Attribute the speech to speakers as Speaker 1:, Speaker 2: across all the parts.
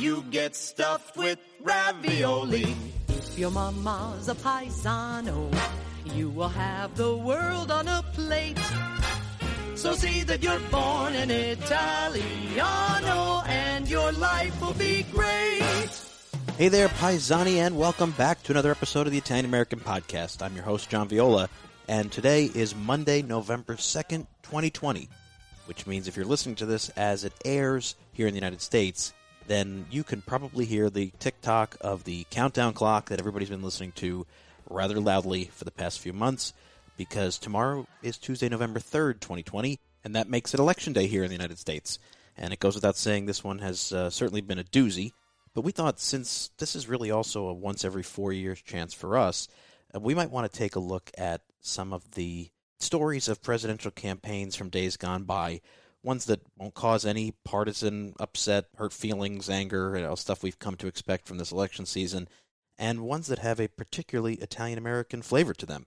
Speaker 1: You get stuffed with ravioli. If your mama's a paisano, you will have the world on a plate. So see that you're born an Italiano and your life will be great.
Speaker 2: Hey there, Paisani, and welcome back to another episode of the Italian American Podcast. I'm your host, John Viola, and today is Monday, November 2nd, 2020, which means if you're listening to this as it airs here in the United States, then you can probably hear the tick tock of the countdown clock that everybody's been listening to rather loudly for the past few months, because tomorrow is Tuesday, November 3rd, 2020, and that makes it Election Day here in the United States. And it goes without saying, this one has uh, certainly been a doozy. But we thought since this is really also a once every four years chance for us, uh, we might want to take a look at some of the stories of presidential campaigns from days gone by, ones that won't cause any partisan upset, hurt feelings, anger, you know, stuff we've come to expect from this election season, and ones that have a particularly Italian American flavor to them.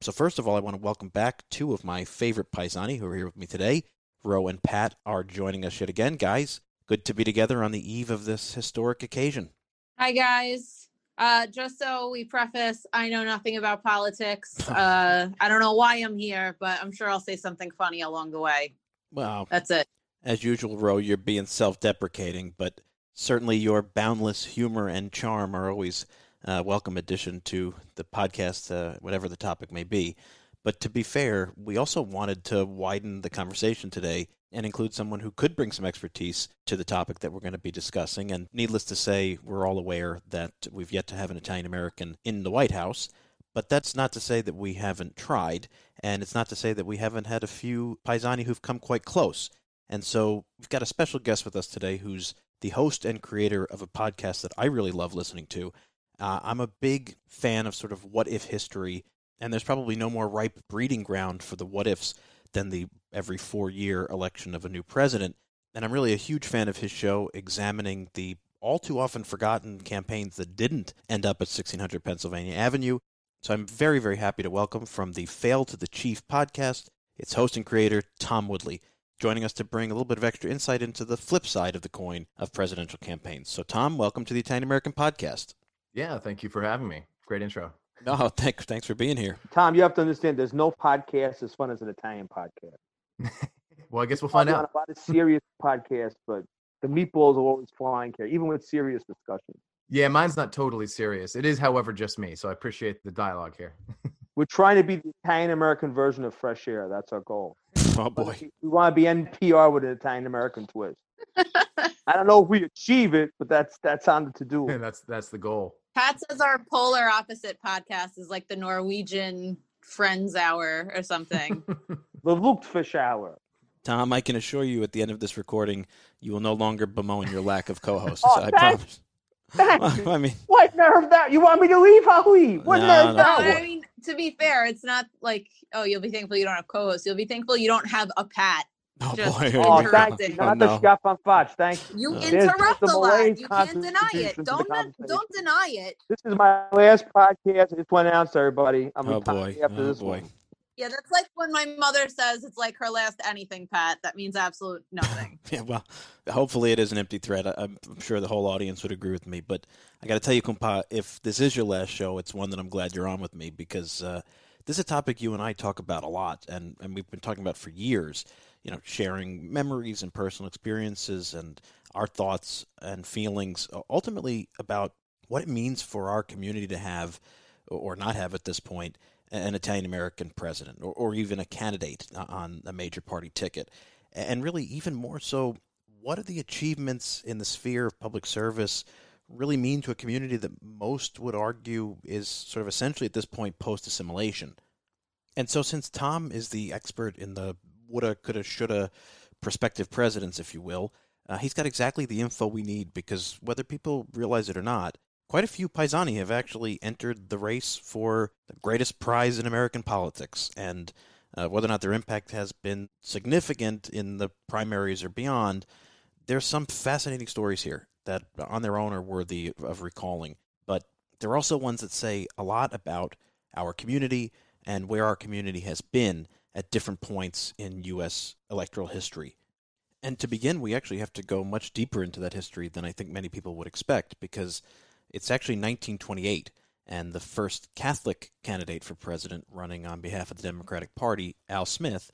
Speaker 2: So first of all, I want to welcome back two of my favorite paisani who are here with me today. Ro and Pat are joining us yet again, guys. Good to be together on the eve of this historic occasion.
Speaker 3: Hi, guys. Uh, just so we preface, I know nothing about politics. Uh, I don't know why I'm here, but I'm sure I'll say something funny along the way.
Speaker 2: Well,
Speaker 3: That's it.
Speaker 2: as usual, Ro, you're being self-deprecating, but certainly your boundless humor and charm are always a welcome addition to the podcast, uh, whatever the topic may be. But to be fair, we also wanted to widen the conversation today and include someone who could bring some expertise to the topic that we're going to be discussing. And needless to say, we're all aware that we've yet to have an Italian American in the White House. But that's not to say that we haven't tried, and it's not to say that we haven't had a few paisani who've come quite close. And so we've got a special guest with us today who's the host and creator of a podcast that I really love listening to. Uh, I'm a big fan of sort of what if history, and there's probably no more ripe breeding ground for the what ifs than the every four year election of a new president. And I'm really a huge fan of his show, examining the all too often forgotten campaigns that didn't end up at 1600 Pennsylvania Avenue. So I'm very, very happy to welcome from the Fail to the Chief podcast, its host and creator, Thom Woodley, joining us to bring a little bit of extra insight into the flip side of the coin of presidential campaigns. So, Thom, welcome to the Italian American podcast.
Speaker 4: Yeah, thank you for having me. Great intro.
Speaker 2: No, thanks, thanks for being here.
Speaker 5: Thom, you have to understand there's no podcast as fun as an Italian podcast.
Speaker 4: well, I guess we'll find
Speaker 5: I've
Speaker 4: out.
Speaker 5: A lot of serious podcasts, but the meatballs are always flying here, even with serious discussions.
Speaker 4: Yeah, mine's not totally serious. It is, however, just me. So I appreciate the dialogue here.
Speaker 5: We're trying to be the Italian American version of Fresh Air. That's our goal.
Speaker 2: Oh boy,
Speaker 5: we- We want to be NPR with an Italian American twist. I don't know if we achieve it, but that's that's on the to do.
Speaker 4: And that's that's the goal.
Speaker 3: Pat says our polar opposite podcast is like the Norwegian Friends Hour or something.
Speaker 5: The Lutefisk Hour.
Speaker 2: Thom, I can assure you, at the end of this recording, you will no longer bemoan your lack of co-hosts.
Speaker 5: Oh,
Speaker 2: I promise.
Speaker 5: Thank
Speaker 2: Well,
Speaker 5: you.
Speaker 2: I mean,
Speaker 5: What nerve that? You want me to leave? I'll leave. What
Speaker 2: No,
Speaker 5: nerve
Speaker 2: no.
Speaker 3: no,
Speaker 5: that?
Speaker 3: I mean, to be fair, it's not like, oh, you'll be thankful you don't have co hosts. You'll be thankful you don't have a Pat.
Speaker 2: oh
Speaker 3: Just
Speaker 2: boy,
Speaker 5: Oh,
Speaker 2: we go.
Speaker 5: thank you.
Speaker 3: interrupting.
Speaker 2: Oh,
Speaker 5: Not
Speaker 2: no.
Speaker 5: the chef on Fox. Thank you.
Speaker 3: You interrupt
Speaker 5: the
Speaker 3: a lot. You can't deny it. Don't don't deny it.
Speaker 5: This is my last podcast. I just want to announce to everybody. I'm
Speaker 2: Oh boy,
Speaker 5: after
Speaker 2: oh
Speaker 5: this
Speaker 2: boy.
Speaker 5: one.
Speaker 3: Yeah, that's like when my mother says it's like her last anything, Pat. That means absolute nothing.
Speaker 2: Yeah, well, hopefully it is an empty threat. I, I'm I'm sure the whole audience would agree with me. But I got to tell you, compa, if this is your last show, it's one that I'm glad you're on with me because uh, this is a topic you and I talk about a lot, and, and we've been talking about for years. You know, sharing memories and personal experiences and our thoughts and feelings, ultimately about what it means for our community to have or not have at this point an Italian American president or, or even a candidate on a major party ticket. And really, even more so, what do the achievements in the sphere of public service really mean to a community that most would argue is sort of essentially at this point post assimilation? And so, since Tom is the expert in the woulda, coulda, shoulda prospective presidents, if you will, uh, he's got exactly the info we need because whether people realize it or not, quite a few Paisani have actually entered the race for the greatest prize in American politics. And uh, whether or not their impact has been significant in the primaries or beyond, there's some fascinating stories here that on their own are worthy of recalling. But there are also ones that say a lot about our community and where our community has been at different points in U.S. electoral history. And to begin, we actually have to go much deeper into that history than I think many people would expect, because it's actually 1928, and the first Catholic candidate for president running on behalf of the Democratic Party, Al Smith,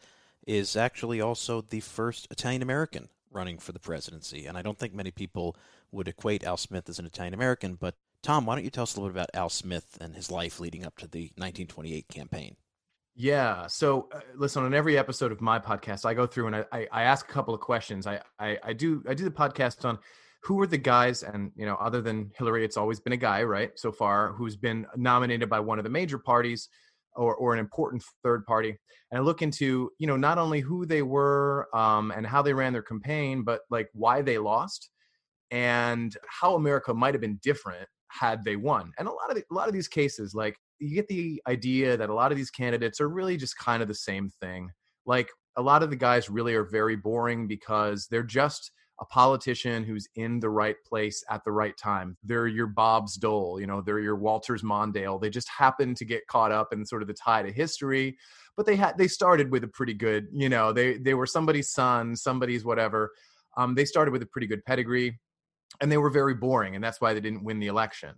Speaker 2: is actually also the first Italian American running for the presidency. And I don't think many people would equate Al Smith as an Italian American, but Thom, why don't you tell us a little bit about Al Smith and his life leading up to the 1928 campaign?
Speaker 4: Yeah. So, uh, listen, on every episode of my podcast, I go through and I, I, I ask a couple of questions. I, I, I do I do the podcast on who are the guys, and you know, other than Hillary, it's always been a guy, right? So far, who's been nominated by one of the major parties or or an important third party. And I look into you know not only who they were um, and how they ran their campaign, but like why they lost and how America might have been different had they won. And a lot of the, a lot of these cases, like you get the idea that a lot of these candidates are really just kind of the same thing. Like a lot of the guys really are very boring because they're just a politician who's in the right place at the right time. They're your Bob's Dole, you know, they're your Walters Mondale. They just happen to get caught up in sort of the tide of history, but they had they started with a pretty good, you know, they they were somebody's son, somebody's whatever. Um, they started with a pretty good pedigree, and they were very boring, and that's why they didn't win the election.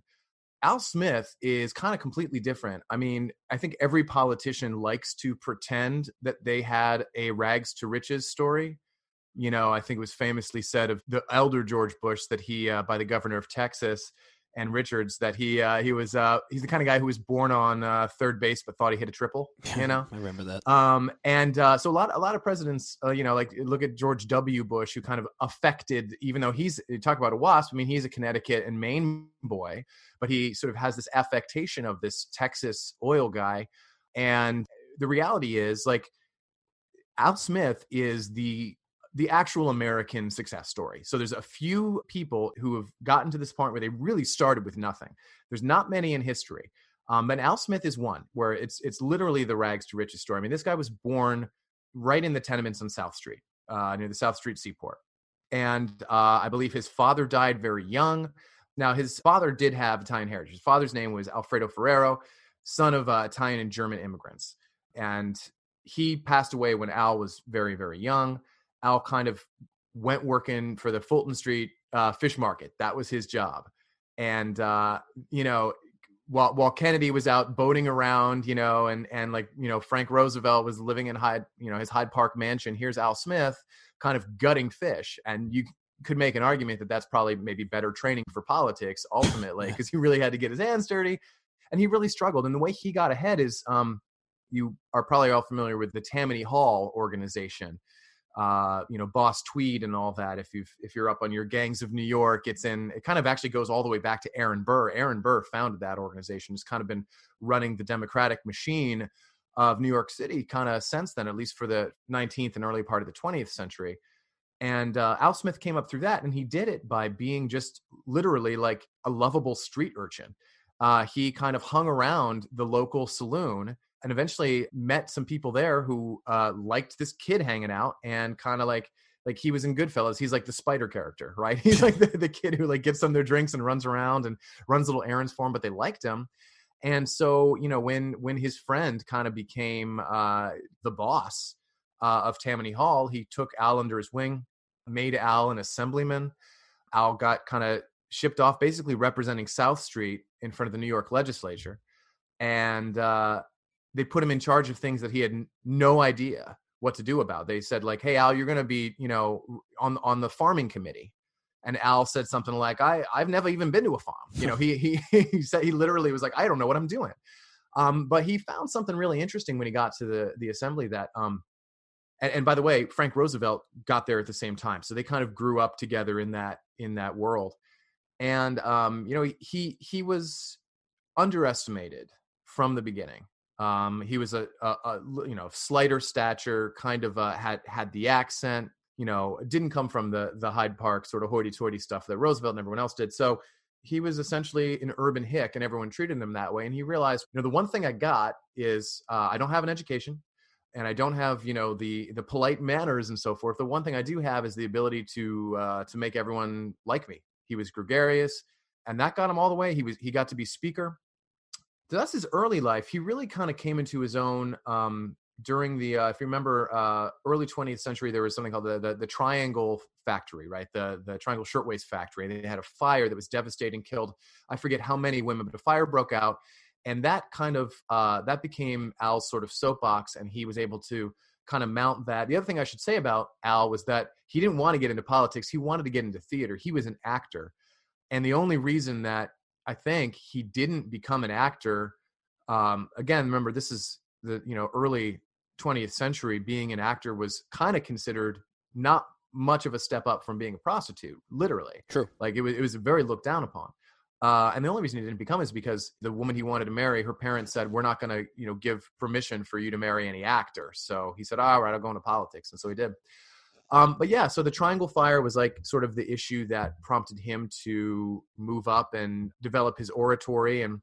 Speaker 4: Al Smith is kind of completely different. I mean, I think every politician likes to pretend that they had a rags to riches story. You know, I think it was famously said of the elder George Bush that he, uh, by the governor of Texas, and Richards that he uh, he was uh, he's the kind of guy who was born on uh, third base but thought he hit a triple. You know,
Speaker 2: I remember that.
Speaker 4: Um, and uh, so a lot a lot of presidents, uh, you know, like look at George W. Bush, who kind of affected, even though he's you talk about a wasp. I mean, he's a Connecticut and Maine boy, but he sort of has this affectation of this Texas oil guy. And the reality is, like, Al Smith is the the actual American success story. So there's a few people who have gotten to this point where they really started with nothing. There's not many in history. Um, but Al Smith is one where it's it's literally the rags to riches story. I mean, this guy was born right in the tenements on South Street, uh, near the South Street Seaport, and uh, I believe his father died very young. Now, his father did have Italian heritage. His father's name was Alfredo Ferrero, son of uh, Italian and German immigrants, and he passed away when Al was very very young. Al kind of went working for the Fulton Street uh, fish market. That was his job. And, uh, you know, while, while Kennedy was out boating around, you know, and, and like, you know, Frank Roosevelt was living in Hyde, you know, his Hyde Park mansion. Here's Al Smith kind of gutting fish. And you could make an argument that that's probably maybe better training for politics ultimately, because he really had to get his hands dirty and he really struggled. And the way he got ahead is, um, you are probably all familiar with the Tammany Hall organization uh, you know, Boss Tweed and all that. If you if you're up on your gangs of New York, it's in. It kind of actually goes all the way back to Aaron Burr. Aaron Burr founded that organization. It's kind of been running the Democratic machine of New York City, kind of since then, at least for the 19th and early part of the 20th century. And uh, Al Smith came up through that, and he did it by being just literally like a lovable street urchin. Uh, he kind of hung around the local saloon and eventually met some people there who uh, liked this kid hanging out and kind of like like he was in Goodfellas. He's like the spider character, right? He's like the, the kid who like gets them their drinks and runs around and runs little errands for them, but they liked him. And so, you know, when when his friend kind of became uh, the boss uh, of Tammany Hall, he took Al under his wing, made Al an assemblyman. Al got kind of shipped off, basically representing South Street in front of the New York legislature. And uh, they put him in charge of things that he had no idea what to do about. They said like, "Hey Al, you're going to be, you know, on on the farming committee." And Al said something like, "I I've never even been to a farm." You know, he he he said he literally was like, "I don't know what I'm doing." Um, but he found something really interesting when he got to the the assembly that um and, and by the way, Frank Roosevelt got there at the same time. So they kind of grew up together in that in that world. And um, you know, he he was underestimated from the beginning um, he was a, a, a, you know slighter stature, kind of uh, had had the accent, you know, didn't come from the the Hyde Park sort of hoity-toity stuff that Roosevelt and everyone else did. So he was essentially an urban hick, and everyone treated him that way. And he realized, you know, the one thing I got is uh, I don't have an education, and I don't have, you know, the the polite manners and so forth. The one thing I do have is the ability to uh, to make everyone like me. He was gregarious, and that got him all the way. He was he got to be speaker. So that's his early life. He really kind of came into his own um, during the uh, if you remember uh, early 20th century there was something called the, the, the triangle factory right the the triangle shirtwaist factory And they had a fire that was devastating killed i forget how many women but a fire broke out and that kind of uh, that became al's sort of soapbox and he was able to kind of mount that the other thing i should say about al was that he didn't want to get into politics he wanted to get into theater he was an actor and the only reason that i think he didn't become an actor um, again remember this is the you know early 20th century, being an actor was kind of considered not much of a step up from being a prostitute, literally.
Speaker 2: True.
Speaker 4: Like it was, it was very looked down upon. Uh, and the only reason he didn't become is because the woman he wanted to marry, her parents said, "We're not going to, you know, give permission for you to marry any actor." So he said, "All right, I'll go into politics," and so he did. Um, but yeah, so the Triangle Fire was like sort of the issue that prompted him to move up and develop his oratory, and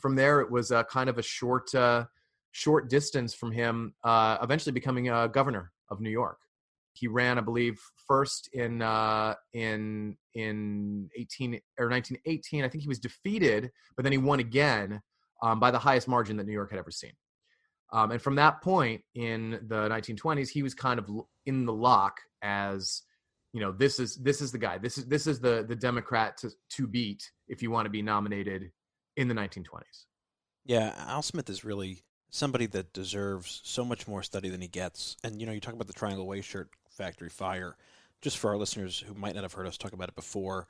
Speaker 4: from there it was a kind of a short. Uh, short distance from him, uh, eventually becoming a governor of New York. He ran, I believe, first in uh, in in eighteen or nineteen eighteen. I think he was defeated, but then he won again um, by the highest margin that New York had ever seen. Um, and from that point in the 1920s, he was kind of in the lock as you know this is this is the guy. This is this is the the Democrat to to beat if you want to be nominated in the 1920s.
Speaker 2: Yeah, Al Smith is really somebody that deserves so much more study than he gets. And you know, you talk about the Triangle Waist Shirt Factory fire. Just for our listeners who might not have heard us talk about it before,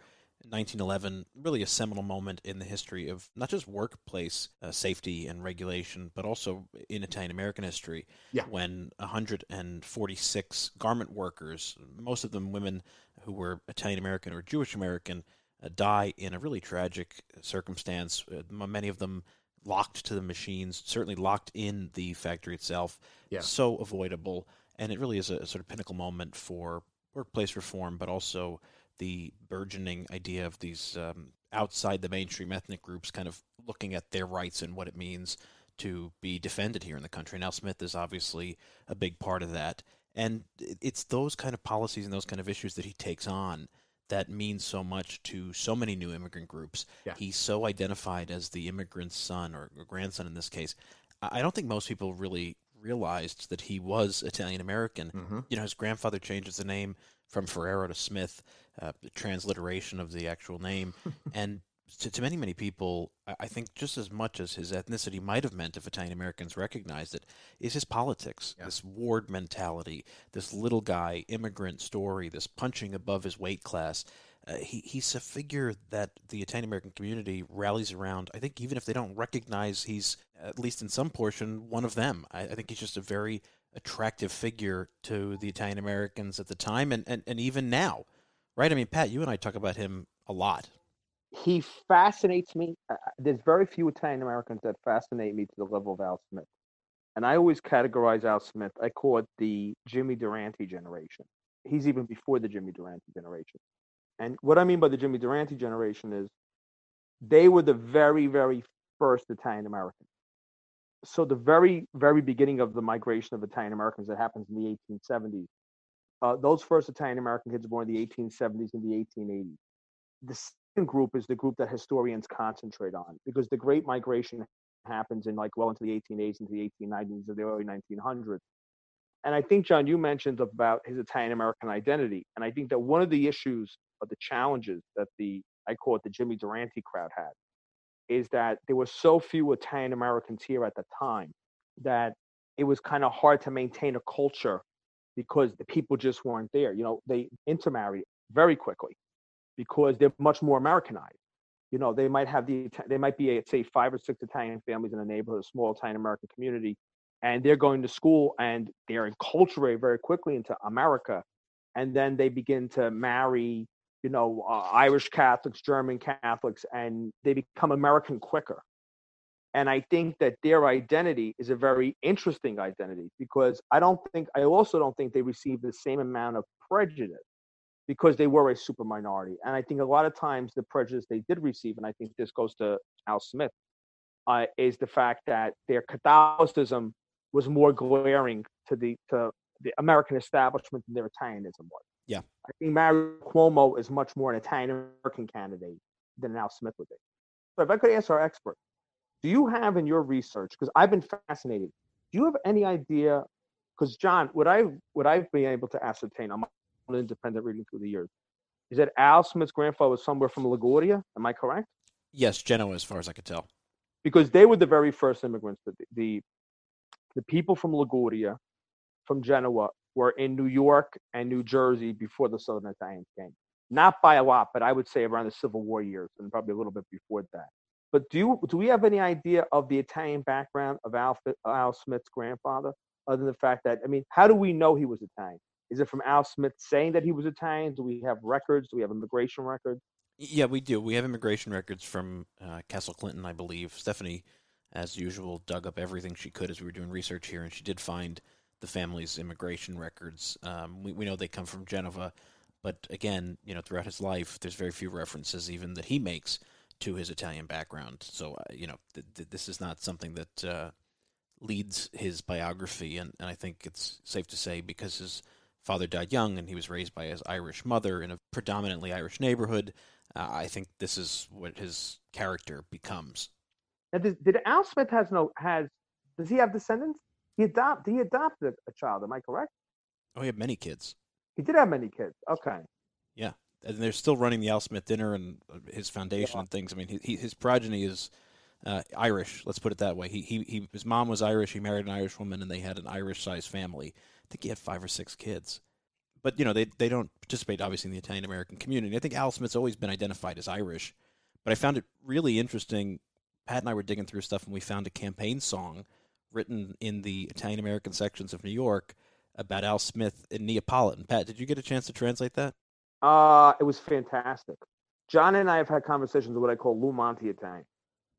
Speaker 2: 1911, really a seminal moment in the history of not just workplace uh, safety and regulation, but also in Italian American history.
Speaker 4: Yeah.
Speaker 2: When 146 garment workers, most of them women who were Italian American or Jewish American, uh, die in a really tragic circumstance. Uh, many of them locked to the machines, certainly locked in the factory itself.
Speaker 4: Yeah.
Speaker 2: So avoidable. And it really is a, a sort of pinnacle moment for workplace reform, but also the burgeoning idea of these um, outside the mainstream ethnic groups kind of looking at their rights and what it means to be defended here in the country. Now, Smith is obviously a big part of that. And it's those kind of policies and those kind of issues that he takes on that means so much to so many new immigrant groups.
Speaker 4: Yeah.
Speaker 2: He's so identified as the immigrant's son or, grandson in this case. I don't think most people really realized that he was Italian American.
Speaker 4: Mm-hmm.
Speaker 2: You know, his grandfather changes the name from Ferrero to Smith, uh, transliteration of the actual name, and to, to many, many people, I think just as much as his ethnicity might have meant if Italian Americans recognized it, is his politics,
Speaker 4: Yeah.
Speaker 2: this ward mentality, this little guy immigrant story, this punching above his weight class. Uh, he, he's a figure that the Italian American community rallies around. I think even if they don't recognize he's, at least in some portion, one of them. I, I think he's just a very attractive figure to the Italian Americans at the time and, and, and even now. Right? I mean, Pat, you and I talk about him a lot.
Speaker 5: he fascinates me. Uh, there's very few Italian Americans that fascinate me to the level of Al Smith. And I always categorize Al Smith, I call it the Jimmy Durante generation. He's even before the Jimmy Durante generation. And what I mean by the Jimmy Durante generation is they were the very, very first Italian Americans. So the very, very beginning of the migration of Italian Americans that happens in the 1870s, uh, those first Italian American kids born in the 1870s and the 1880s. The second group is the group that historians concentrate on because the Great Migration happens in like well into the 1880s, into the 1890s, or the early 1900s. And I think, John, you mentioned about his Italian American identity. And I think that one of the issues or the challenges that the, I call it the Jimmy Durante crowd had, is that there were so few Italian Americans here at the time that it was kind of hard to maintain a culture because the people just weren't there. You know, they intermarry very quickly because they're much more Americanized. You know, they might have the they might be say five or six Italian families in a neighborhood, a small Italian American community, and they're going to school and they're enculturated very quickly into America, and then they begin to marry, you know, uh, Irish Catholics, German Catholics, and they become American quicker. And I think that their identity is a very interesting identity because I don't think I also don't think they receive the same amount of prejudice because they were a super minority. And I think a lot of times the prejudice they did receive, and I think this goes to Al Smith, uh, is the fact that their Catholicism was more glaring to the to the American establishment than their Italianism was.
Speaker 2: Yeah.
Speaker 5: I think Mario Cuomo is much more an Italian American candidate than Al Smith would be. So if I could ask our expert, do you have in your research, because I've been fascinated, do you have any idea? Because John, what I what I've been able to ascertain on my own independent reading through the years is that Al Smith's grandfather was somewhere from Liguria. Am I correct?
Speaker 2: Yes, Genoa, as far as I could tell.
Speaker 5: Because they were the very first immigrants. The the, the people from Liguria, from Genoa, were in New York and New Jersey before the Southern Italians came. Not by a lot, but I would say around the Civil War years and probably a little bit before that. But do you, do we have any idea of the Italian background of Al, Al Smith's grandfather, other than the fact that I mean, how do we know he was Italian? Is it from Al Smith saying that he was Italian? Do we have records? Do we have immigration records?
Speaker 2: Yeah, we do. We have immigration records from uh, Castle Clinton, I believe. Stephanie, as usual, dug up everything she could as we were doing research here, and she did find the family's immigration records. Um, we, we know they come from Genova, but again, you know, throughout his life, there's very few references even that he makes to his Italian background. So, uh, you know, th- th- this is not something that uh, leads his biography, and, and I think it's safe to say because his father died young and he was raised by his Irish mother in a predominantly Irish neighborhood. Uh, I think this is what his character becomes.
Speaker 5: Now, did, did Al Smith has no has does he have descendants? He adopt he adopted a child. Am I correct?
Speaker 2: Oh, he had many kids.
Speaker 5: He did have many kids. Okay.
Speaker 2: Yeah, and they're still running the Al Smith Dinner and uh, his foundation yeah. and things. I mean, he, he, his progeny is uh, Irish. Let's put it that way. He, he he his mom was Irish. He married an Irish woman, and they had an Irish-sized family. I think he had five or six kids. But you know, they they don't participate obviously in the Italian American community. I think Al Smith's always been identified as Irish, but I found it really interesting. Pat and I were digging through stuff, and we found a campaign song written in the Italian American sections of New York about Al Smith in Neapolitan. Pat, did you get a chance to translate that?
Speaker 5: Uh, it was fantastic. John and I have had conversations with what I call Lou Monte Italian.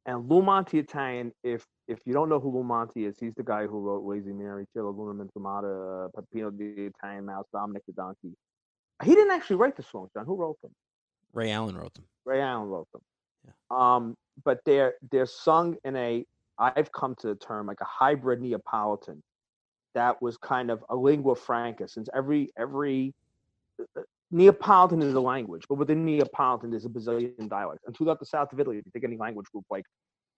Speaker 5: And Lou Monte Italian, if if you don't know who Lou Monte is, he's the guy who wrote Lazy Mary, Cielo Luna Mentomata, Peppino the Italian Mouse, Dominic the Donkey. He didn't actually write the songs, John. Who wrote them?
Speaker 2: Ray Allen wrote them.
Speaker 5: Ray Allen wrote them. Yeah. Um, but they're they're sung in a I've come to the term like a hybrid Neapolitan that was kind of a lingua franca since every every uh, Neapolitan is a language, but within Neapolitan there's a bazillion dialects. And throughout the south of Italy, if you take any language group like,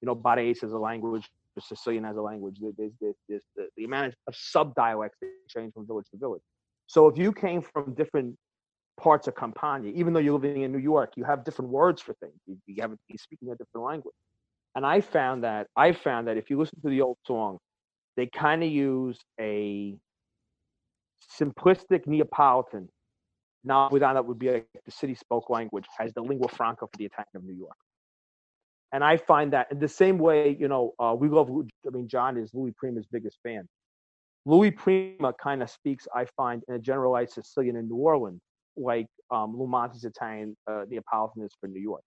Speaker 5: you know, Barese has a language, the Sicilian has a language. There's, there's, there's the, the amount of sub dialects that change from village to village. So if you came from different parts of Campania, even though you're living in New York, you have different words for things. You, you have you speaking a different language. And I found that I found that if you listen to the old song, they kind of use a simplistic Neapolitan. Now, without that would be like the city spoke language as the lingua franca for the Italian of New York. And I find that in the same way, you know, uh, we love. I mean, John is Louis Prima's biggest fan. Louis Prima kind of speaks, I find, in a generalized Sicilian in New Orleans, like um, Lou Monte's Italian uh, Neapolitan is for New York.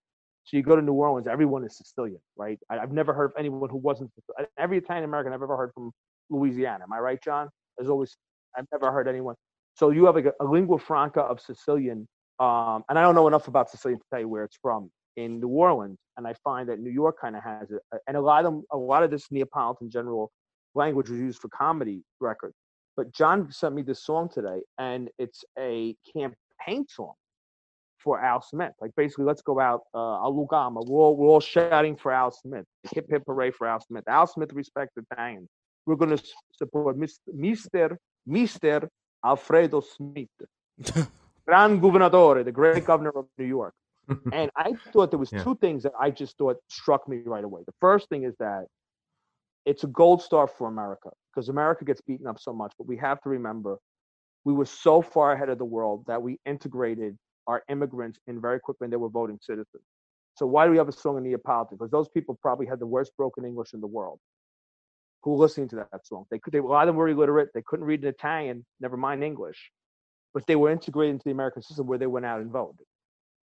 Speaker 5: So you go to New Orleans, everyone is Sicilian, right? I, have never heard of anyone who wasn't. Every Italian American I've ever heard from Louisiana. Am I right, John? There's always I've never heard anyone. So you have like a, a lingua franca of Sicilian, um, and I don't know enough about Sicilian to tell you where it's from in New Orleans, and I find that New York kind of has it, and a lot of them, a lot of this Neapolitan general language was used for comedy records. But John sent me this song today, and it's a campaign song for Al Smith. Like basically, let's go out, uh, Alugama. We're all, we're all shouting for Al Smith. Hip hip hooray for Al Smith. Al Smith respect Italians. We're going to support Mr. Mr. Alfredo Smith, Gran Governatore, the great governor of New York. and I thought there was yeah. two things that I just thought struck me right away. The first thing is that it's a gold star for America because America gets beaten up so much, but we have to remember we were so far ahead of the world that we integrated are immigrants and very quickly they were voting citizens. So why do we have a song in Neapolitan? Because those people probably had the worst broken English in the world. Who listening to that song? They could they a lot of them were illiterate. They couldn't read in Italian, never mind English. But they were integrated into the American system where they went out and voted.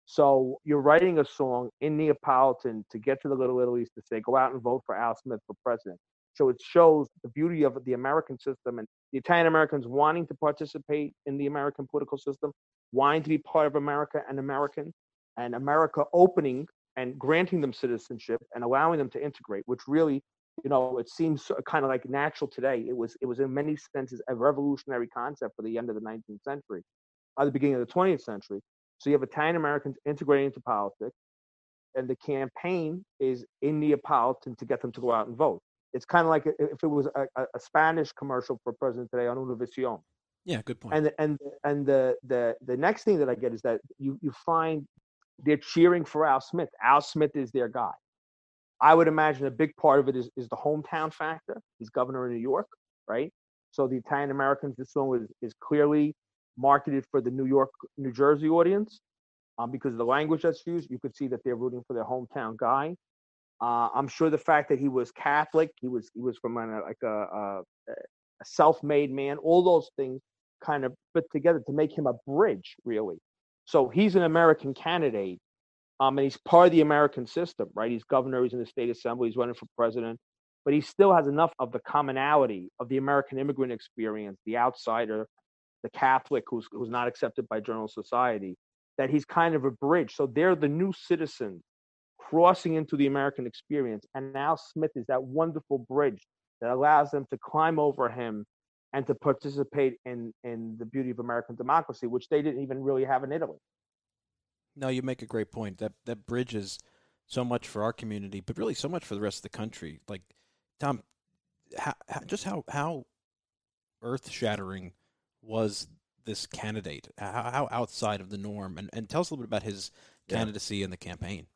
Speaker 5: So you're writing a song in Neapolitan to get to the Little Italy's to say, go out and vote for Al Smith for president. So it shows the beauty of the American system and the Italian Americans wanting to participate in the American political system, wanting to be part of America and American, and America opening and granting them citizenship and allowing them to integrate, which really, you know, it seems kind of like natural today. It was, it was in many senses a revolutionary concept for the end of the 19th century, or the beginning of the 20th century. So you have Italian Americans integrating into politics, and the campaign is in Neapolitan to get them to go out and vote. It's kind of like if it was a, a Spanish commercial for president today on Univision.
Speaker 2: Yeah, good point.
Speaker 5: And and and the the the next thing that I get is that you you find they're cheering for Al Smith. Al Smith is their guy. I would imagine a big part of it is, is the hometown factor. He's governor of New York, right? So the Italian Americans, this song is, is clearly marketed for the New York, New Jersey audience. Um, because of the language that's used, you could see that they're rooting for their hometown guy. Uh, I'm sure the fact that he was Catholic, he was he was from a, like a, a, a self-made man, all those things kind of put together to make him a bridge, really. So he's an American candidate, um, and he's part of the American system, right? He's governor, he's in the state assembly, he's running for president, but he still has enough of the commonality of the American immigrant experience, the outsider, the Catholic who's who's not accepted by general society, that he's kind of a bridge. So they're the new citizens crossing into the American experience, and now Smith is that wonderful bridge that allows them to climb over him and to participate in in the beauty of American democracy, which they didn't even really have in Italy.
Speaker 2: No, you make a great point. That that bridges so much for our community, but really so much for the rest of the country. Like Thom, how, how, just how how earth shattering was this candidate? How, how, outside of the norm? And and tell us a little bit about his candidacy yeah. in the campaign.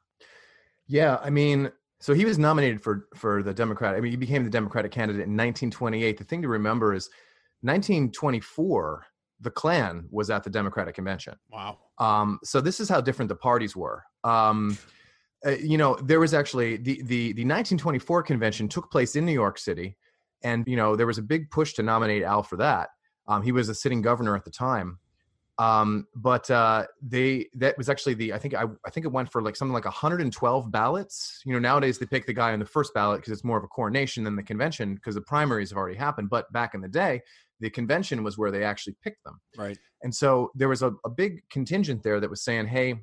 Speaker 4: Yeah, I mean, so he was nominated for for the Democrat. I mean, he became the Democratic candidate in 1928. The thing to remember is 1924 the Klan was at the Democratic convention.
Speaker 2: Wow.
Speaker 4: Um, so this is how different the parties were. Um, uh, you know, there was actually the, the the 1924 convention took place in New York City, and you know there was a big push to nominate Al for that. Um, he was a sitting governor at the time, um, but uh, they that was actually the I think I, I think it went for like something like 112 ballots. You know, nowadays they pick the guy on the first ballot because it's more of a coronation than the convention because the primaries have already happened. But back in the day, the convention was where they actually picked them.
Speaker 2: Right.
Speaker 4: And so there was a, a big contingent there that was saying, hey,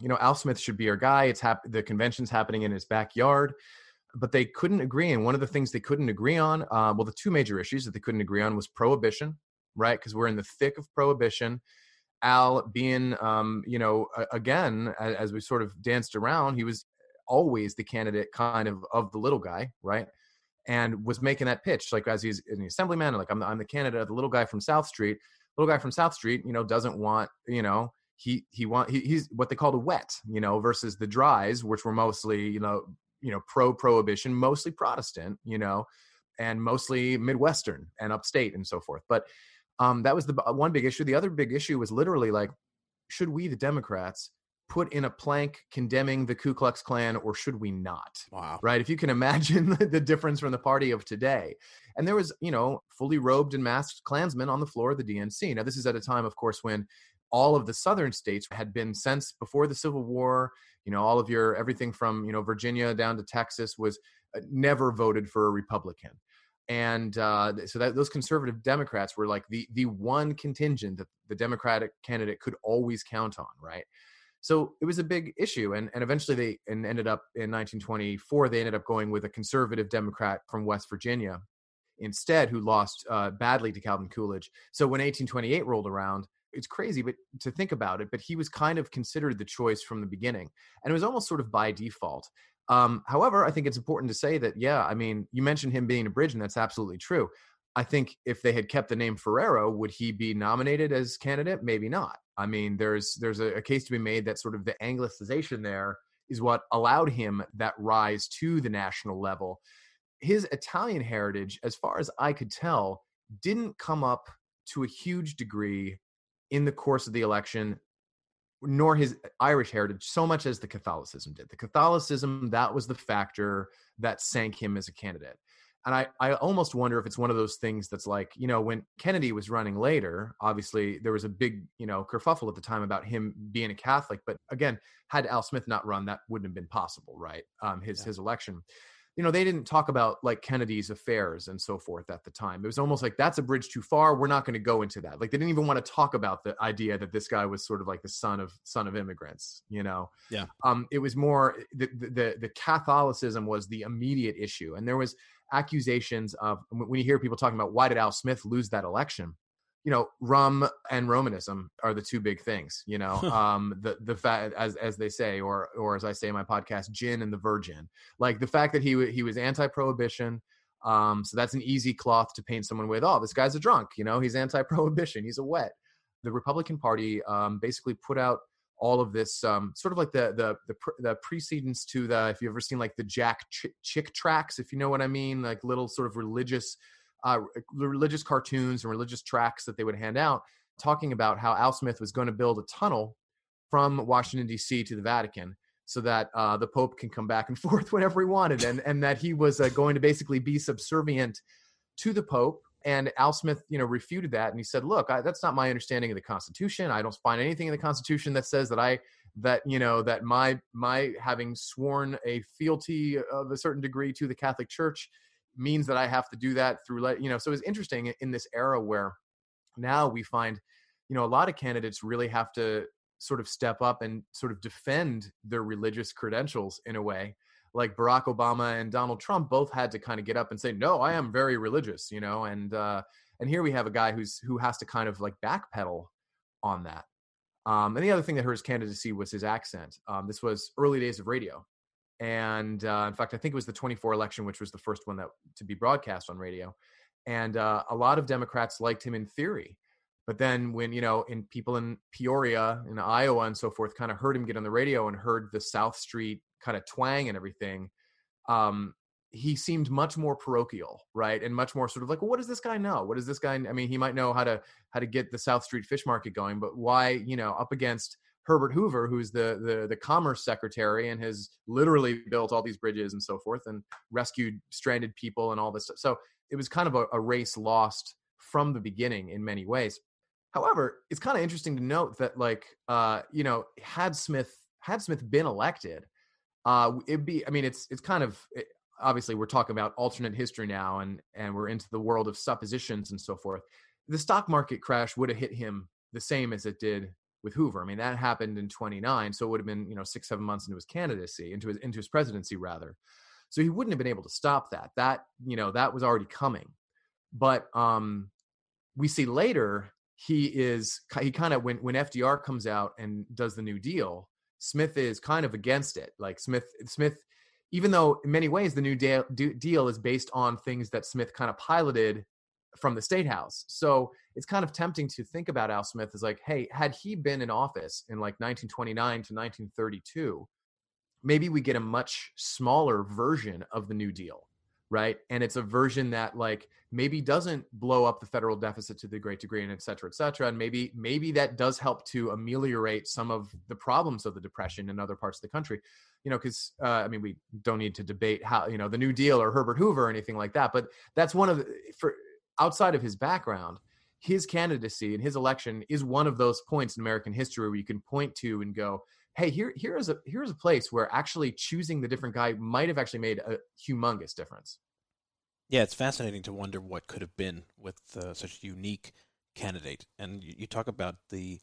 Speaker 4: you know, Al Smith should be our guy. It's hap- the convention's happening in his backyard. But they couldn't agree. And one of the things they couldn't agree on, uh, well, the two major issues that they couldn't agree on was prohibition, right? Because we're in the thick of prohibition Al being, um, you know, again, as we sort of danced around, he was always the candidate kind of of the little guy, right? And was making that pitch, like as he's an assemblyman, like I'm the, I'm the candidate, the little guy from South Street. Little guy from South Street, you know, doesn't want, you know, he he want he, he's what they called a wet, you know, versus the dries, which were mostly, you know, you know, pro prohibition, mostly Protestant, you know, and mostly Midwestern and upstate and so forth. But um, that was the one big issue. The other big issue was literally like, should we, the Democrats, put in a plank condemning the Ku Klux Klan or should we not?
Speaker 2: Wow.
Speaker 4: Right. If you can imagine the difference from the party of today. And there was, you know, fully robed and masked Klansmen on the floor of the DNC. Now, this is at a time, of course, when all of the southern states had been since before the Civil War, you know, all of your everything from, you know, Virginia down to Texas was uh, never voted for a Republican and uh, so that those conservative Democrats were like the the one contingent that the Democratic candidate could always count on, right? So it was a big issue, and and eventually they and ended up in 1924 they ended up going with a conservative Democrat from West Virginia instead, who lost uh, badly to Calvin Coolidge. So when 1828 rolled around, it's crazy, but to think about it, but he was kind of considered the choice from the beginning, and it was almost sort of by default. Um, however, I think it's important to say that, yeah, I mean, you mentioned him being a bridge, and that's absolutely true. I think if they had kept the name Ferrero, would he be nominated as candidate? Maybe not. I mean, there's there's a, a case to be made that sort of the anglicization there is what allowed him that rise to the national level. His Italian heritage, as far as I could tell, didn't come up to a huge degree in the course of the election nor his Irish heritage so much as the Catholicism did. The Catholicism, that was the factor that sank him as a candidate. And I, I almost wonder if it's one of those things that's like, you know, when Kennedy was running later, obviously there was a big, you know, kerfuffle at the time about him being a Catholic. But again, had Al Smith not run, that wouldn't have been possible, right? Um, his yeah. his election. You know, they didn't talk about like Kennedy's affairs and so forth at the time. It was almost like that's a bridge too far. We're not going to go into that. Like they didn't even want to talk about the idea that this guy was sort of like the son of son of immigrants. You know,
Speaker 2: Yeah.
Speaker 4: Um, it was more the the the Catholicism was the immediate issue, and there was accusations of when you hear people talking about why did Al Smith lose that election you know rum and romanism are the two big things you know? Um the the fact as as they say or or as i say in my podcast gin and the virgin. Like the fact that he he was anti-prohibition um so that's an easy cloth to paint someone with oh this guy's a drunk you know? He's anti-prohibition. He's a wet. The republican party um basically put out all of this um sort of like the the the, pr- the precedence to the if you've ever seen like the jack Ch- chick tracks if you know what i mean? Like little sort of religious uh, religious cartoons and religious tracts that they would hand out, talking about how Al Smith was going to build a tunnel from Washington D.C. to the Vatican, so that uh, the Pope can come back and forth whenever he wanted, and and that he was uh, going to basically be subservient to the Pope. And Al Smith, you know, refuted that, and he said, "Look, I, that's not my understanding of the Constitution. I don't find anything in the Constitution that says that I." that you know that my my having sworn a fealty of a certain degree to the catholic church means that I have to do that through you know so it's interesting in this era where now we find you know a lot of candidates really have to sort of step up and sort of defend their religious credentials in a way. Like Barack Obama and Donald Trump both had to kind of get up and say no I am very religious you know and uh and here we have a guy who's who has to kind of like backpedal on that. Um and the other thing that hurt his candidacy was his accent. Um this was early days of radio and uh, in fact, I think it was the 24 election, which was the first one that to be broadcast on radio. And uh, a lot of Democrats liked him in theory, but then when you know, in people in Peoria, in Iowa, and so forth, kind of heard him get on the radio and heard the South Street kind of twang and everything. Um, he seemed much more parochial, right, and much more sort of like, well, what does this guy know? What does this guy? I mean, he might know how to how to get the South Street fish market going, but why, you know, up against Herbert Hoover, who's the, the the commerce secretary and has literally built all these bridges and so forth and rescued stranded people and all this stuff. So it was kind of a, a race lost from the beginning in many ways. However, it's kind of interesting to note that like uh, you know, had Smith had Smith been elected, uh, it'd be I mean it's it's kind of it, obviously we're talking about alternate history now and and we're into the world of suppositions and so forth. The stock market crash would have hit him the same as it did with Hoover. I mean, that happened in 29, so it would have been you know six seven months into his candidacy, into his into his presidency rather. So he wouldn't have been able to stop that. That you know that was already coming. But um, we see later he is he kind of when when FDR comes out and does the New Deal, Smith is kind of against it. Like Smith Smith. Even though in many ways the New Deal, deal is based on things that Smith kind of piloted from the state house. So it's kind of tempting to think about Al Smith as like, hey, had he been in office in like 1929 to 1932, maybe we get a much smaller version of the New Deal, right? And it's a version that like maybe doesn't blow up the federal deficit to the great degree and et cetera, et cetera. And maybe maybe that does help to ameliorate some of the problems of the depression in other parts of the country. You know, because uh, I mean, we don't need to debate how you know the New Deal or Herbert Hoover or anything like that, but that's one of the for outside of his background, his candidacy and his election is one of those points in American history where you can point to and go, "Hey, here here is a here's a place where actually choosing the different guy might have actually made a humongous difference."
Speaker 2: Yeah, it's fascinating to wonder what could have been with uh, such a unique candidate. And you, you talk about the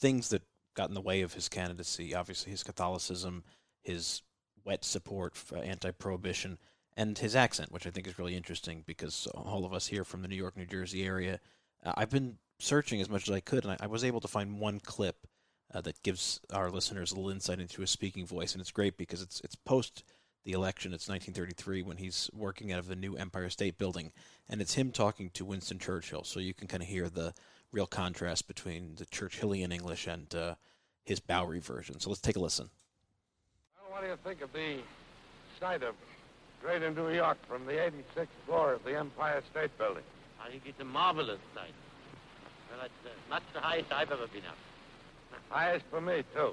Speaker 2: things that got in the way of his candidacy. Obviously, his Catholicism, his wet support for anti-prohibition, and his accent, which I think is really interesting because all of us here from the New York, New Jersey area, uh, I've been searching as much as I could, and I, I was able to find one clip uh, that gives our listeners a little insight into his speaking voice, and it's great because it's it's post the election. It's 1933 when he's working out of the new Empire State Building, and it's him talking to Winston Churchill. So you can kind of hear the real contrast between the Churchillian English and uh, his Bowery version. So let's take a listen.
Speaker 6: Well, what do you think of the sight of Greater New York from the 86th floor of the Empire State Building?
Speaker 7: I think it's a marvelous sight. Well, it's uh, much the highest I've ever been up.
Speaker 6: Highest for me, too.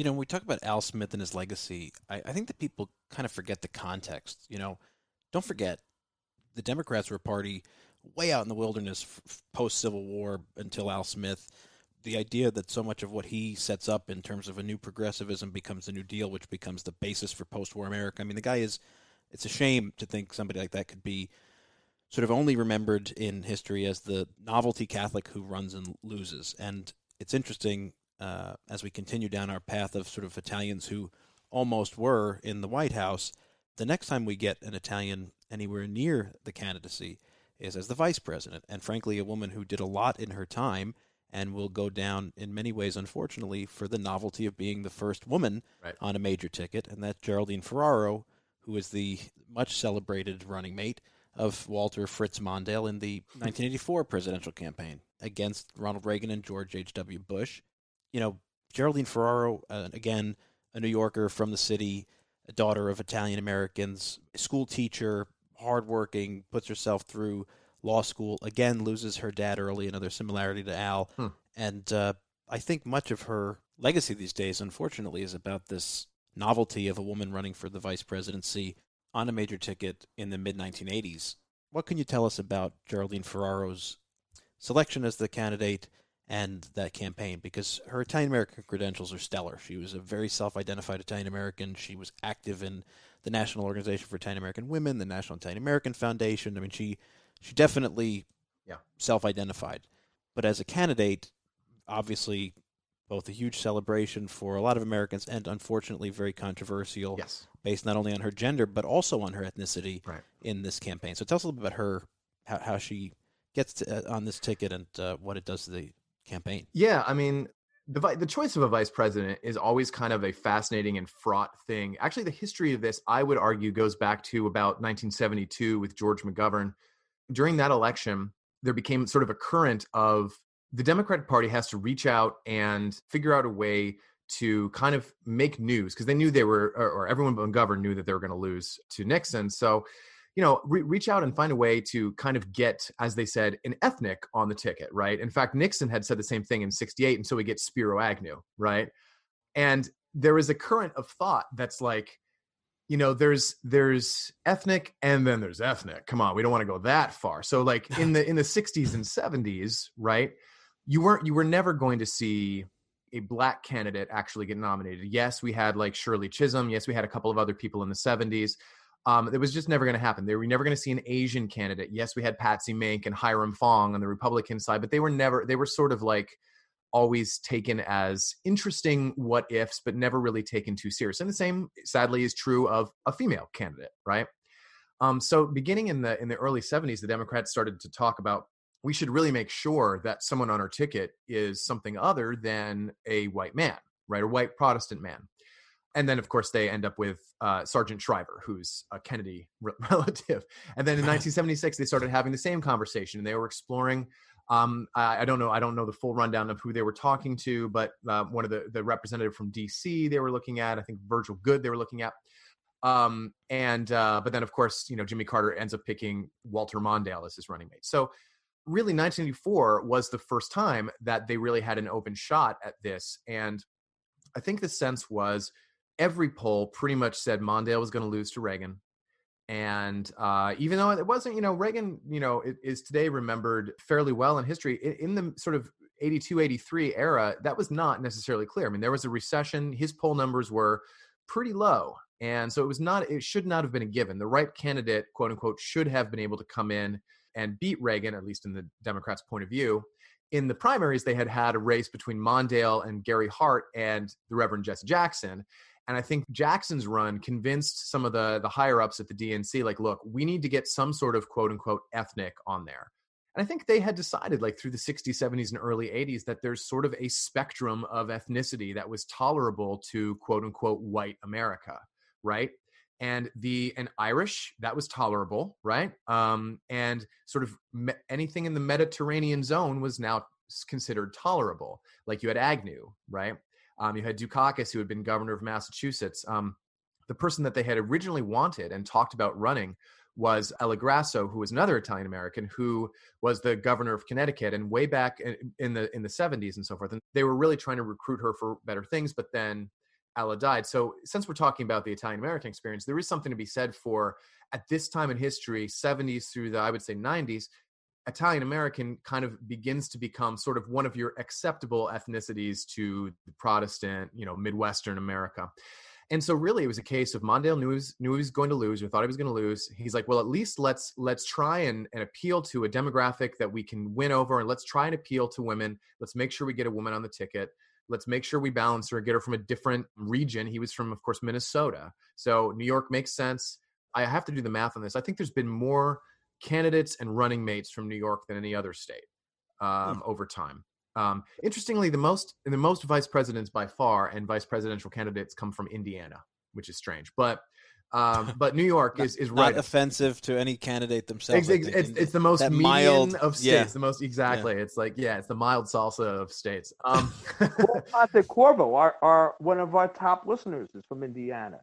Speaker 2: You know, when we talk about Al Smith and his legacy, I, I think that people kind of forget the context. You know, don't forget the Democrats were a party way out in the wilderness f- post Civil War until Al Smith. The idea that so much of what he sets up in terms of a new progressivism becomes the New Deal, which becomes the basis for post war America. I mean, the guy is, it's a shame to think somebody like that could be sort of only remembered in history as the novelty Catholic who runs and loses. And it's interesting uh, as we continue down our path of sort of Italians who almost were in the White House, the next time we get an Italian anywhere near the candidacy is as the vice president. And frankly, a woman who did a lot in her time and will go down in many ways, unfortunately, for the novelty of being the first woman
Speaker 4: Right.
Speaker 2: on a major ticket. And that's Geraldine Ferraro, who is the much celebrated running mate of Walter Fritz Mondale in the 1984 presidential campaign against Ronald Reagan and George H.W. Bush you know, Geraldine Ferraro, uh, again, a New Yorker from the city, a daughter of Italian Americans, school teacher, hardworking, puts herself through law school. Again, loses her dad early, another similarity to Al.
Speaker 4: Hmm.
Speaker 2: And uh, I think much of her legacy these days, unfortunately, is about this novelty of a woman running for the vice presidency on a major ticket in the mid 1980s. What can you tell us about Geraldine Ferraro's selection as the candidate and that campaign? Because her Italian American credentials are stellar. She was a very self identified Italian American. She was active in the National Organization for Italian American Women, the National Italian American Foundation. I mean, she she definitely
Speaker 4: Yeah.
Speaker 2: self identified. But as a candidate, obviously, both a huge celebration for a lot of Americans and unfortunately very controversial
Speaker 4: Yes.
Speaker 2: based not only on her gender but also on her ethnicity
Speaker 4: Right.
Speaker 2: in this campaign. So tell us a little bit about her, how, how she gets to, uh, on this ticket and uh, what it does to the campaign.
Speaker 4: Yeah, I mean, the the choice of a vice president is always kind of a fascinating and fraught thing. Actually, the history of this, I would argue, goes back to about 1972 with George McGovern. During that election, there became sort of a current of the Democratic Party has to reach out and figure out a way to kind of make news because they knew they were, or, or everyone but McGovern knew that they were going to lose to Nixon. So you know, re- reach out and find a way to kind of get, as they said, an ethnic on the ticket, right? In fact, Nixon had said the same thing in 68, and so we get Spiro Agnew, right? And there is a current of thought that's like, you know, there's there's ethnic and then there's ethnic. Come on, we don't want to go that far. So like in the in the 60s and 70s, right? You weren't you were never going to see a black candidate actually get nominated. Yes, we had like Shirley Chisholm. Yes, we had a couple of other people in the 70s. Um, it was just never going to happen. They were never going to see an Asian candidate. Yes, we had Patsy Mink and Hiram Fong on the Republican side, but they were never. They were sort of like always taken as interesting what ifs, but never really taken too serious. And the same, sadly, is true of a female candidate, right? Um, so beginning in the in the early 70s, the Democrats started to talk about we should really make sure that someone on our ticket is something other than a white man, right? A white Protestant man. And then, of course, they end up with uh, Sargent Shriver, who's a Kennedy re- relative. And then in 1976, they started having the same conversation, and they were exploring. Um, I, I don't know. I don't know the full rundown of who they were talking to, but uh, one of the the representative from D.C. they were looking at. I think Virgil Good they were looking at. Um, and uh, but then, of course, you know, Jimmy Carter ends up picking Walter Mondale as his running mate. So really 1984 was the first time that they really had an open shot at this and i think the sense was every poll pretty much said mondale was going to lose to reagan and uh, even though it wasn't you know reagan you know is today remembered fairly well in history in, in the sort of 82 83 era that was not necessarily clear i mean there was a recession his poll numbers were pretty low and so it was not it should not have been a given the right candidate quote unquote should have been able to come in and beat Reagan, at least in the Democrats' point of view. In the primaries, they had had a race between Mondale and Gary Hart and the Reverend Jesse Jackson. And I think Jackson's run convinced some of the, the higher ups at the DNC, like, look, we need to get some sort of quote unquote ethnic on there. And I think they had decided, like through the 60s, 70s, and early 80s, that there's sort of a spectrum of ethnicity that was tolerable to quote unquote white America, right? And the and Irish that was tolerable, right? Um, and sort of me, anything in the Mediterranean zone was now considered tolerable. Like you had Agnew, right? Um, you had Dukakis, who had been governor of Massachusetts. Um, the person that they had originally wanted and talked about running was Ella Grasso, who was another Italian American who was the governor of Connecticut, and way back in the in the 70s and so forth. And they were really trying to recruit her for better things, but then Ella died. So since we're talking about the Italian American experience, there is something to be said for at this time in history, 70s through the I would say 90s, Italian American kind of begins to become sort of one of your acceptable ethnicities to the Protestant, you know, Midwestern America. And so really it was a case of Mondale knew he was, knew he was going to lose or thought he was going to lose. He's like, well, at least let's let's try and, and appeal to a demographic that we can win over and let's try and appeal to women. Let's make sure we get a woman on the ticket. Let's make sure we balance her, get her from a different region. He was from, of course, Minnesota. So New York makes sense. I have to do the math on this. I think there's been more candidates and running mates from New York than any other state um, hmm. over time. Um, interestingly, the most the most vice presidents by far and vice presidential candidates come from Indiana, which is strange. But um, but New York is is right.
Speaker 2: Not offensive to any candidate themselves.
Speaker 4: It's, it's, it's the most median mild, of states. Yeah. The most exactly. Yeah. It's like yeah, it's the mild salsa of states. Um,
Speaker 5: Monte Corvo, our, our one of our top listeners is from Indiana.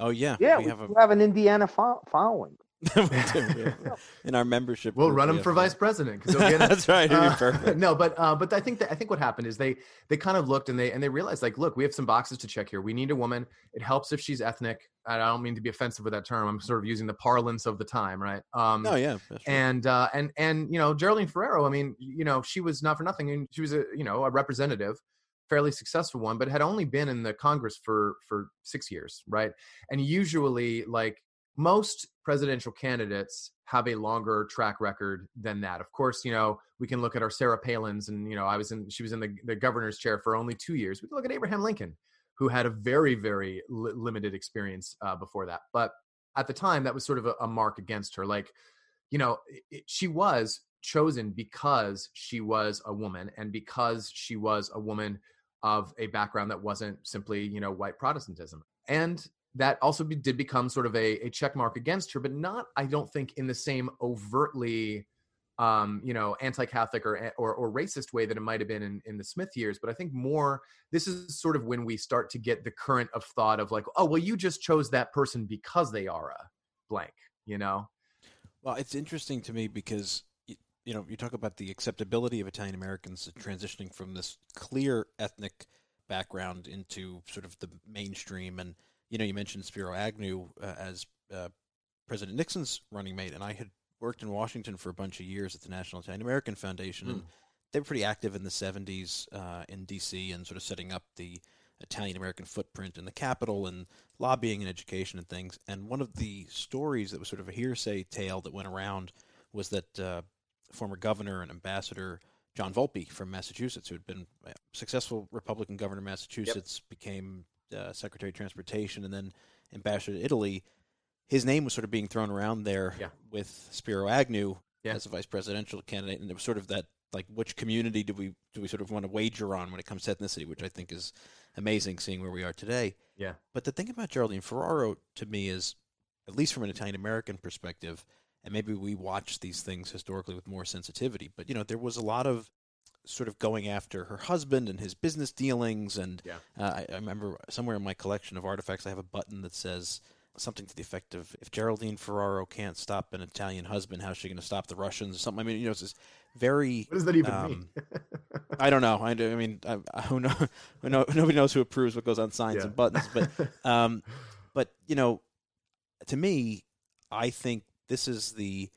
Speaker 2: Oh yeah,
Speaker 5: yeah. We, we have, a... have, an Indiana fo- following.
Speaker 2: in our membership.
Speaker 4: We'll run him for vice president because
Speaker 2: That's right. Uh,
Speaker 4: no, but uh, but I think that I think what happened is they they kind of looked and they and they realized like, look, we have some boxes to check here. We need a woman. It helps if she's ethnic. I don't mean to be offensive with that term. I'm sort of using the parlance of the time, right?
Speaker 2: Um, oh yeah.
Speaker 4: And uh, and and you know Geraldine Ferraro. I mean, you know, she was not for nothing, and she was a you know a representative fairly successful one but had only been in the congress for for six years right and usually like most presidential candidates have a longer track record than that. Of course, you know, we can look at our Sarah Palin's and, you know, I was in, she was in the, the governor's chair for only two years. We can look at Abraham Lincoln, who had a very, very li- limited experience uh, before that. But at the time, that was sort of a, a mark against her. Like, you know, it, she was chosen because she was a woman and because she was a woman of a background that wasn't simply, you know, white Protestantism. And that also be, did become sort of a, a check mark against her, but not, I don't think, in the same overtly, um, you know, anti-Catholic or, or, or racist way that it might have been in, in the Smith years. But I think more, this is sort of when we start to get the current of thought of like, oh, well, you just chose that person because they are a blank, you know?
Speaker 2: Well, it's interesting to me because you know, you talk about the acceptability of Italian Americans transitioning from this clear ethnic background into sort of the mainstream and you know, you mentioned Spiro Agnew uh, as uh, President Nixon's running mate, and I had worked in Washington for a bunch of years at the National Italian American Foundation, mm. and they were pretty active in the 70s uh, in D.C. and sort of setting up the Italian American footprint in the capital and lobbying and education and things. And one of the stories that was sort of a hearsay tale that went around was that uh, former governor and ambassador John Volpe from Massachusetts, who had been a successful Republican governor of Massachusetts, yep. became uh, Secretary of Transportation and then ambassador to Italy, his name was sort of being thrown around there
Speaker 4: yeah.
Speaker 2: with Spiro Agnew
Speaker 4: yeah.
Speaker 2: as a vice presidential candidate, and it was sort of that like which community do we do we sort of want to wager on when it comes to ethnicity, which I think is amazing, seeing where we are today.
Speaker 4: Yeah.
Speaker 2: But the thing about Geraldine Ferraro to me is, at least from an Italian American perspective, and maybe we watch these things historically with more sensitivity. But you know, there was a lot of sort of going after her husband and his business dealings. And
Speaker 4: yeah.
Speaker 2: uh, I, I, remember somewhere in my collection of artifacts, I have a button that says something to the effect of "If Geraldine Ferraro can't stop an Italian husband, how's she going to stop the Russians?" or something. I mean, you know, it's this very.
Speaker 4: What does that even um, mean?
Speaker 2: I don't know. I, I mean, I, I, who know, who know, nobody knows who approves what goes on signs yeah. and buttons. But, um, but you know, to me, I think this is the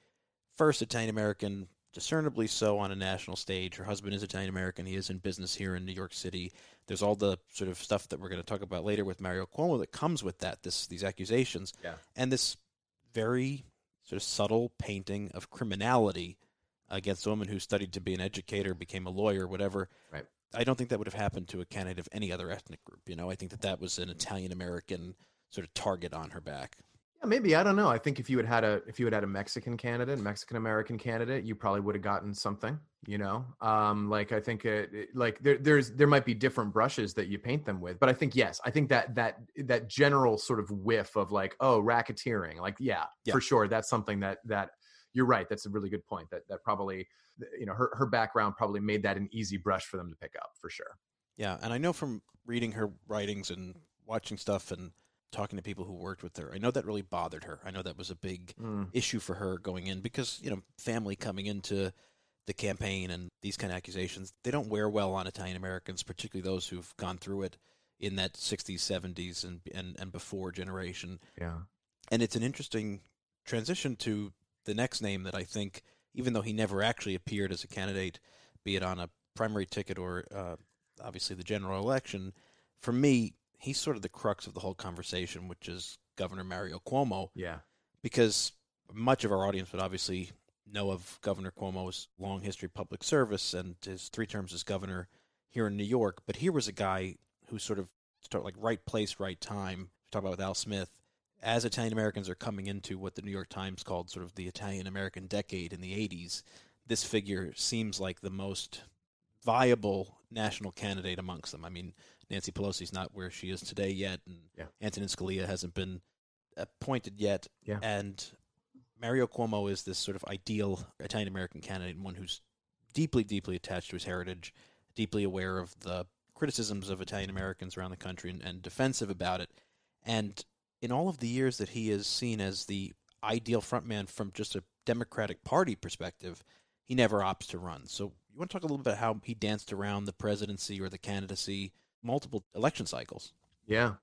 Speaker 2: first Italian American discernibly so on a national stage. Her husband is Italian American. He is in business here in New York City. There's all the sort of stuff that we're going to talk about later with Mario Cuomo that comes with that. This these accusations
Speaker 4: yeah.
Speaker 2: and this very sort of subtle painting of criminality against a woman who studied to be an educator, became a lawyer, whatever.
Speaker 4: Right.
Speaker 2: I don't think that would have happened to a candidate of any other ethnic group. You know, I think that that was an Italian American sort of target on her back.
Speaker 4: Yeah, maybe I don't know. I think if you had had a if you had had a Mexican candidate, Mexican American candidate, you probably would have gotten something. You know, um, like I think it, it- like there there's there might be different brushes that you paint them with, but I think yes, I think that that that general sort of whiff of like oh racketeering, like yeah,
Speaker 2: Yeah.
Speaker 4: for sure, that's something that that you're right. That's a really good point. That that probably you know her her background probably made that an easy brush for them to pick up for sure.
Speaker 2: Yeah, and I know from reading her writings and watching stuff and talking to people who worked with her, I know that really bothered her. I know that was a big
Speaker 4: Mm.
Speaker 2: issue for her going in because, you know, family coming into the campaign and these kind of accusations, they don't wear well on Italian Americans, particularly those who've gone through it in that 60s, 70s and and and before generation.
Speaker 4: Yeah.
Speaker 2: And it's an interesting transition to the next name that I think, even though he never actually appeared as a candidate, be it on a primary ticket or uh, obviously the general election, for me, he's sort of the crux of the whole conversation, which is Governor Mario Cuomo,
Speaker 4: Yeah.
Speaker 2: because much of our audience would obviously know of Governor Cuomo's long history of public service and his three terms as governor here in New York. But here was a guy who sort of start like right place, right time. Talk about with Al Smith. As Italian Americans are coming into what the New York Times called sort of the Italian American decade in the 80s, this figure seems like the most viable national candidate amongst them. I mean, Nancy Pelosi's not where she is today yet, and
Speaker 4: Yeah.
Speaker 2: Antonin Scalia hasn't been appointed yet.
Speaker 4: Yeah.
Speaker 2: And Mario Cuomo is this sort of ideal Italian American candidate and one who's deeply, deeply attached to his heritage, deeply aware of the criticisms of Italian Americans around the country and, and defensive about it. And in all of the years that he is seen as the ideal frontman from just a Democratic Party perspective, he never opts to run. So you want to talk a little bit about how he danced around the presidency or the candidacy multiple election cycles.
Speaker 4: Yeah.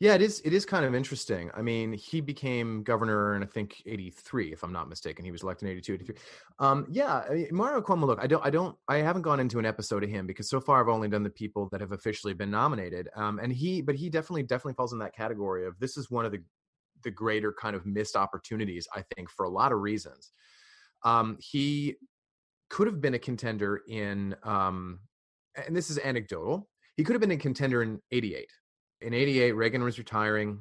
Speaker 4: Yeah, it is. It is kind of interesting. I mean, he became governor in I think '83, if I'm not mistaken. He was elected in '82, '83. Um, yeah, I mean, Mario Cuomo. Look, I don't, I don't, I haven't gone into an episode of him because so far I've only done the people that have officially been nominated. Um, and he, but he definitely, definitely falls in that category of this is one of the, the greater kind of missed opportunities. I think for a lot of reasons. Um, he could have been a contender in, um, and this is anecdotal. He could have been a contender in '88 in 88 reagan was retiring.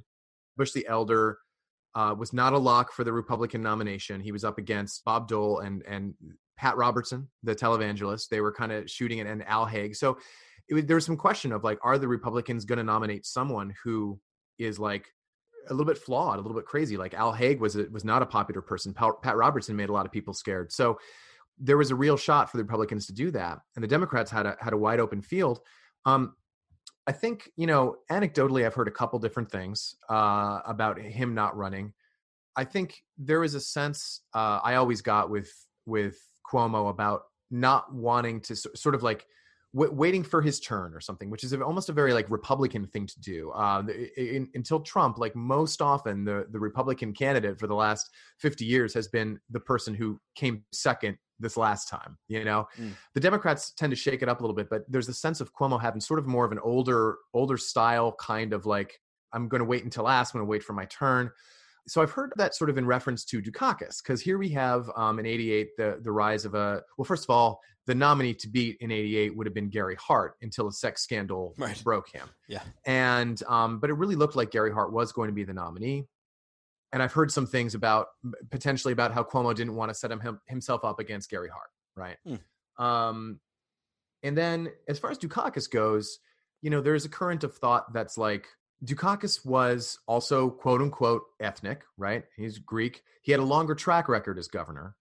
Speaker 4: Bush the elder uh, was not a lock for the republican nomination. He was up against bob dole and and pat robertson the televangelist. They were kind of shooting it and al haig. So was, there was some question of like are the republicans going to nominate someone who is like a little bit flawed a little bit crazy? Like al haig was a, was not a popular person. Pat robertson made a lot of people scared. So there was a real shot for the republicans to do that. And the democrats had a had a wide open field um, I think you know, anecdotally, I've heard a couple different things uh, about him not running. I think there is a sense uh, I always got with with Cuomo about not wanting to sort of like w- waiting for his turn or something, which is almost a very like Republican thing to do. Uh, in, until Trump, like most often, the the Republican candidate for the last fifty years has been the person who came second this last time. You know, the Democrats tend to shake it up a little bit, but there's a sense of Cuomo having sort of more of an older, older style kind of like, I'm going to wait until last, I'm going to wait for my turn. So I've heard that sort of in reference to Dukakis, because here we have um, in '88 the the rise of a well, first of all, the nominee to beat in '88 would have been Gary Hart until a sex scandal
Speaker 2: Right.
Speaker 4: broke him,
Speaker 2: Yeah.
Speaker 4: and um, but it really looked like Gary Hart was going to be the nominee. And I've heard some things about potentially about how Cuomo didn't want to set him, him himself up against Gary Hart, right? Um, and then as far as Dukakis goes, you know, there's a current of thought that's like Dukakis was also quote unquote ethnic, right? He's Greek. He had a longer track record as governor.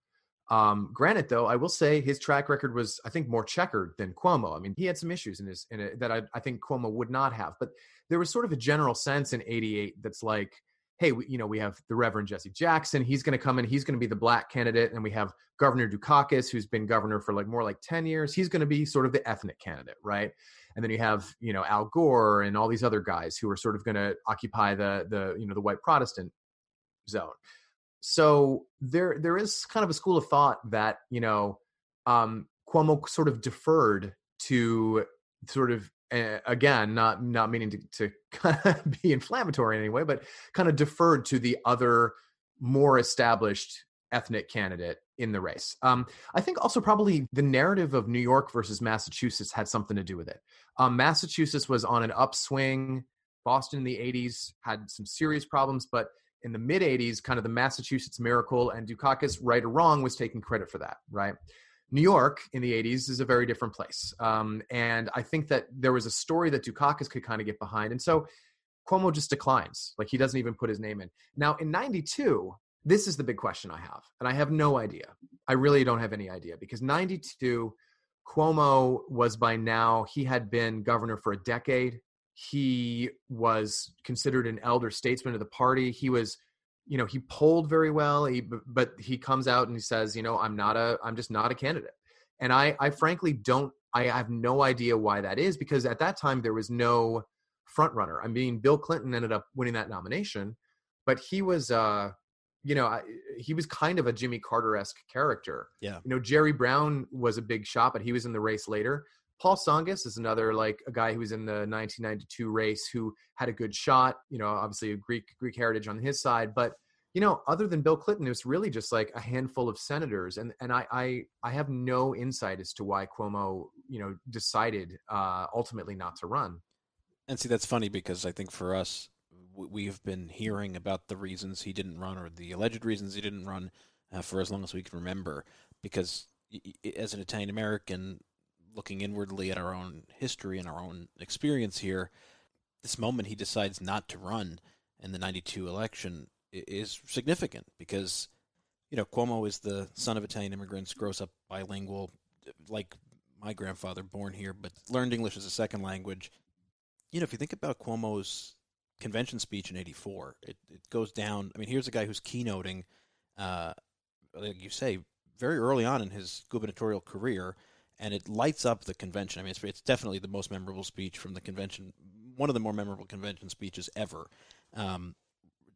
Speaker 4: Um, granted, though, I will say his track record was, I think, more checkered than Cuomo. I mean, he had some issues in his in it that I, I think Cuomo would not have. But there was sort of a general sense in '88 that's like, hey, we, you know, we have the Reverend Jesse Jackson. He's going to come in. He's going to be the black candidate, and we have Governor Dukakis, who's been governor for like more like ten years. He's going to be sort of the ethnic candidate, right? And then you have you know Al Gore and all these other guys who are sort of going to occupy the the you know the white Protestant zone. So there there is kind of a school of thought that you know um, Cuomo sort of deferred to sort of uh, again not not meaning to, to be inflammatory in any way, but kind of deferred to the other more established ethnic candidate in the race. Um, I think also probably the narrative of New York versus Massachusetts had something to do with it. Um, Massachusetts was on an upswing. Boston in the 80s had some serious problems, but in the mid 80s, kind of the Massachusetts miracle, and Dukakis, right or wrong, was taking credit for that, right? New York in the 80s is a very different place. Um, and I think that there was a story that Dukakis could kind of get behind. And so Cuomo just declines. Like he doesn't even put his name in. Now, in 92, this is the big question I have. And I have no idea. I really don't have any idea because 92, Cuomo was by now, he had been governor for a decade. He was considered an elder statesman of the party. He was you know he polled very well he, but he comes out and he says you know i'm not a i'm just not a candidate. And i i frankly don't i have no idea why that is because at that time there was no front runner. I mean bill clinton ended up winning that nomination but he was uh you know he was kind of a jimmy carter-esque character.
Speaker 2: Yeah.
Speaker 4: You know jerry brown was a big shot but he was in the race later Paul Tsongas is another like a guy who was in the 1992 race who had a good shot. You know, obviously a Greek Greek heritage on his side, but you know, other than Bill Clinton, it was really just like a handful of senators, and and I I, I have no insight as to why Cuomo you know decided uh, ultimately not to run.
Speaker 2: And see, that's funny because I think for us, we have been hearing about the reasons he didn't run or the alleged reasons he didn't run uh, for as long as we can remember. Because as an Italian American, looking inwardly at our own history and our own experience here, this moment he decides not to run in the 92 election is significant because, you know, Cuomo is the son of Italian immigrants, grows up bilingual, like my grandfather, born here, but learned English as a second language. You know, if you think about Cuomo's convention speech in 84, it, it goes down. I mean, here's a guy who's keynoting, uh, like you say, very early on in his gubernatorial career and it lights up the convention. I mean, it's, it's definitely the most memorable speech from the convention, one of the more memorable convention speeches ever. Um,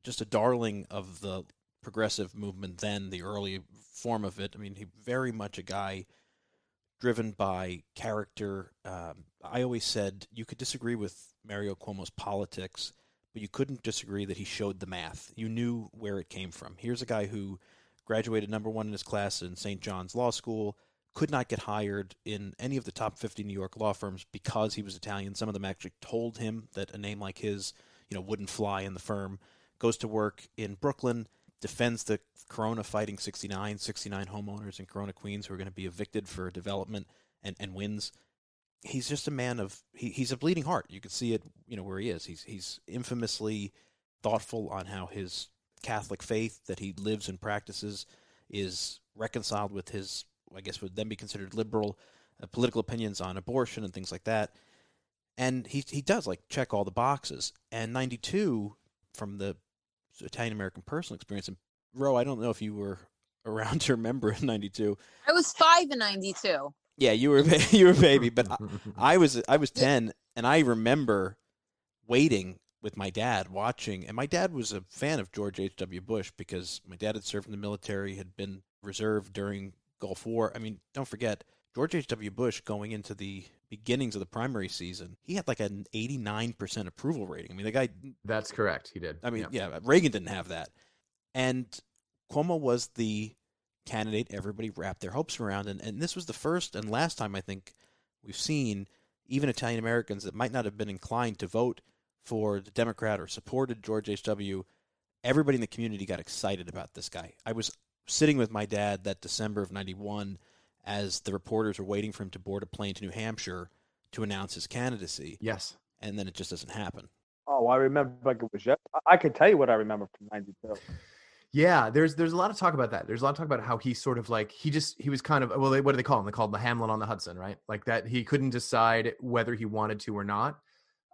Speaker 2: just a darling of the progressive movement then, the early form of it. I mean, he very much a guy driven by character. Um, I always said you could disagree with Mario Cuomo's politics, but you couldn't disagree that he showed the math. You knew where it came from. Here's a guy who graduated number one in his class in St. John's Law School could not get hired in any of the top 50 New York law firms because he was Italian. Some of them actually told him that a name like his, you know, wouldn't fly in the firm. Goes to work in Brooklyn, defends the Corona Fighting 69, 69 homeowners in Corona, Queens who are going to be evicted for development and, and wins. He's just a man of he, he's a bleeding heart. You can see it, you know, where he is. He's he's infamously thoughtful on how his Catholic faith that he lives and practices is reconciled with his I guess would then be considered liberal uh, political opinions on abortion and things like that. And he he does like check all the boxes. And 92 from the Italian American personal experience and Ro, I don't know if you were around to remember in 92.
Speaker 3: I was 5 in 92.
Speaker 2: Yeah, you were you were a baby, but I, I was I was 10 and I remember waiting with my dad watching and my dad was a fan of George H.W. Bush because my dad had served in the military, had been reserve during Gulf War. I mean, don't forget George H.W. Bush going into the beginnings of the primary season, he had like an 89% approval rating. I mean, the guy.
Speaker 4: That's correct. He did.
Speaker 2: I mean, yeah, yeah Reagan didn't have that. And Cuomo was the candidate everybody wrapped their hopes around. And, and this was the first and last time I think we've seen even Italian Americans that might not have been inclined to vote for the Democrat or supported George H.W. Everybody in the community got excited about this guy. I was sitting with my dad that December of 91 as the reporters were waiting for him to board a plane to New Hampshire to announce his candidacy.
Speaker 4: Yes.
Speaker 2: And then it just doesn't happen.
Speaker 5: Oh, I remember like it was just, I could tell you what I remember from 92.
Speaker 4: Yeah, there's there's a lot of talk about that. There's a lot of talk about how he sort of like he just he was kind of well, they, what do they call him? They called him the Hamlet on the Hudson, right? Like that he couldn't decide whether he wanted to or not.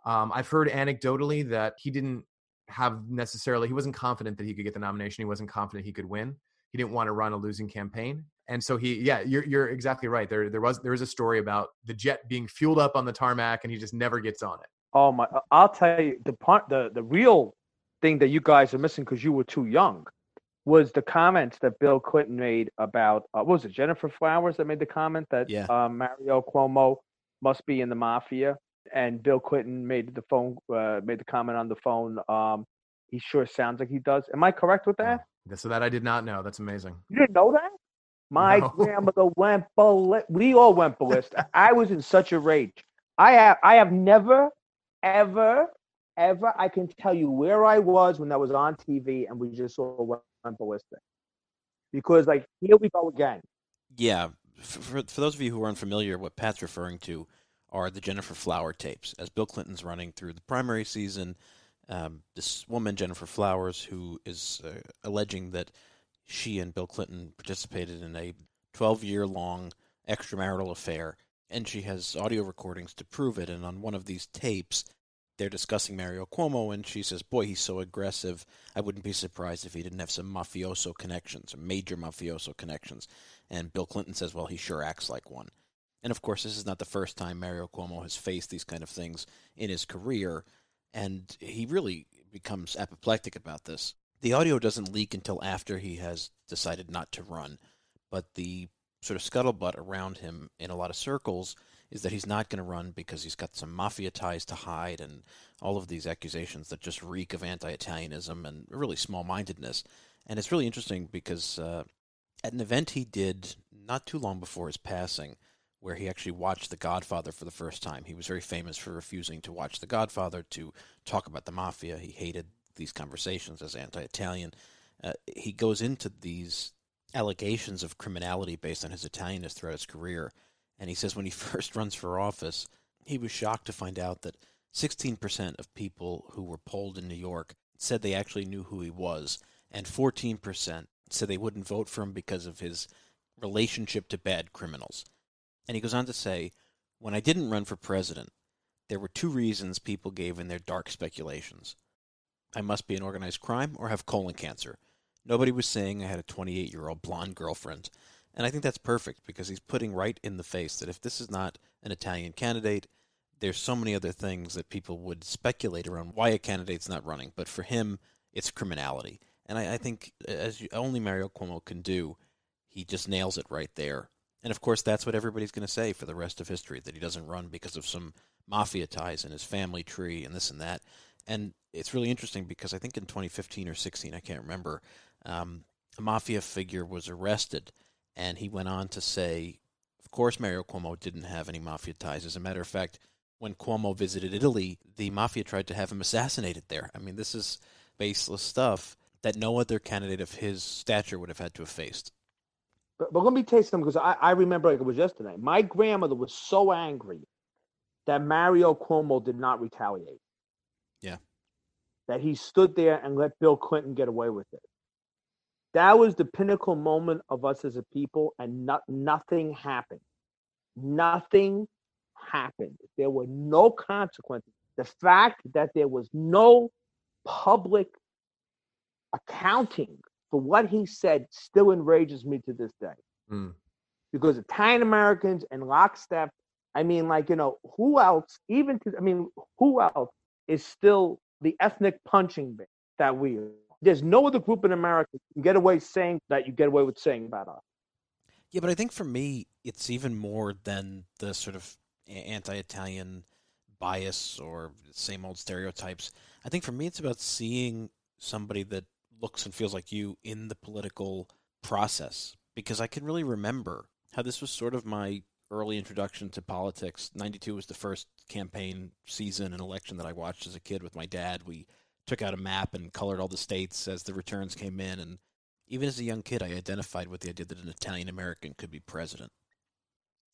Speaker 4: Um, I've heard anecdotally that he didn't have necessarily he wasn't confident that he could get the nomination. He wasn't confident he could win. He didn't want to run a losing campaign. And so he, yeah, you're you're exactly right. There there was there was a story about the jet being fueled up on the tarmac, and he just never gets on it.
Speaker 5: Oh my! Uh, I'll tell you the part the the real thing that you guys are missing because you were too young was the comments that Bill Clinton made about uh, what was it Gennifer Flowers that made the comment that
Speaker 2: yeah.
Speaker 5: uh, Mario Cuomo must be in the mafia, and Bill Clinton made the phone uh, made the comment on the phone. Um, he sure sounds like he does. Am I correct with that?
Speaker 4: So that I did not know. That's amazing.
Speaker 5: You didn't know that? My no. grandmother went ballistic. We all went ballistic. I was in such a rage. I have I have never, ever, ever I can tell you where I was when that was on TV and we just saw went ballistic. Because like here we go again.
Speaker 2: Yeah, for, for those of you who are unfamiliar, what Pat's referring to are the Gennifer Flower tapes. As Bill Clinton's running through the primary season, um, this woman, Gennifer Flowers, who is uh, alleging that she and Bill Clinton participated in a 12 year long extramarital affair, and she has audio recordings to prove it. And on one of these tapes, they're discussing Mario Cuomo, and she says, Boy, he's so aggressive. I wouldn't be surprised if he didn't have some mafioso connections, or major mafioso connections. And Bill Clinton says, Well, he sure acts like one. And of course, this is not the first time Mario Cuomo has faced these kind of things in his career, and he really becomes apoplectic about this. The audio doesn't leak until after he has decided not to run, but the sort of scuttlebutt around him in a lot of circles is that he's not going to run because he's got some mafia ties to hide and all of these accusations that just reek of anti-Italianism and really small-mindedness. And it's really interesting because uh, at an event he did not too long before his passing, where he actually watched The Godfather for the first time. He was very famous for refusing to watch The Godfather to talk about the mafia. He hated these conversations as anti-Italian. Uh, he goes into these allegations of criminality based on his Italianness throughout his career and he says when he first runs for office, he was shocked to find out that 16% of people who were polled in New York said they actually knew who he was, and 14% said they wouldn't vote for him because of his relationship to bad criminals. And he goes on to say, When I didn't run for president, there were two reasons people gave in their dark speculations. I must be an organized crime or have colon cancer. Nobody was saying I had a 28 year old blonde girlfriend. And I think that's perfect because he's putting right in the face that if this is not an Italian candidate, there's so many other things that people would speculate around why a candidate's not running. But for him, it's criminality. And I, I think, as you, only Mario Cuomo can do, he just nails it right there. And of course, that's what everybody's going to say for the rest of history that he doesn't run because of some mafia ties in his family tree and this and that. And it's really interesting because I think in 2015 or 16, I can't remember, um, a mafia figure was arrested and he went on to say, of course, Mario Cuomo didn't have any mafia ties. As a matter of fact, when Cuomo visited Italy, the mafia tried to have him assassinated there. I mean, this is baseless stuff that no other candidate of his stature would have had to have faced.
Speaker 5: But, but let me tell you something because I, I remember like it was yesterday. My grandmother was so angry that Mario Cuomo did not retaliate.
Speaker 2: Yeah.
Speaker 5: That he stood there and let Bill Clinton get away with it that was the pinnacle moment of us as a people, and not, nothing happened. Nothing happened. There were no consequences. The fact that there was no public accounting for what he said still enrages me to this day.
Speaker 4: Mm.
Speaker 5: Because Italian Americans and lockstep, I mean, like, you know, who else, even to, I mean, who else is still the ethnic punching bag that we are? There's no other group in America can get away saying that you get away with saying about us.
Speaker 2: Yeah, but I think for me, it's even more than the sort of anti-Italian bias or same old stereotypes. I think for me, it's about seeing somebody that looks and feels like you in the political process. Because I can really remember how this was sort of my early introduction to politics. 92 was the first campaign season and election that I watched as a kid with my dad. We took out a map and colored all the states as the returns came in. And even as a young kid, I identified with the idea that an Italian American could be president.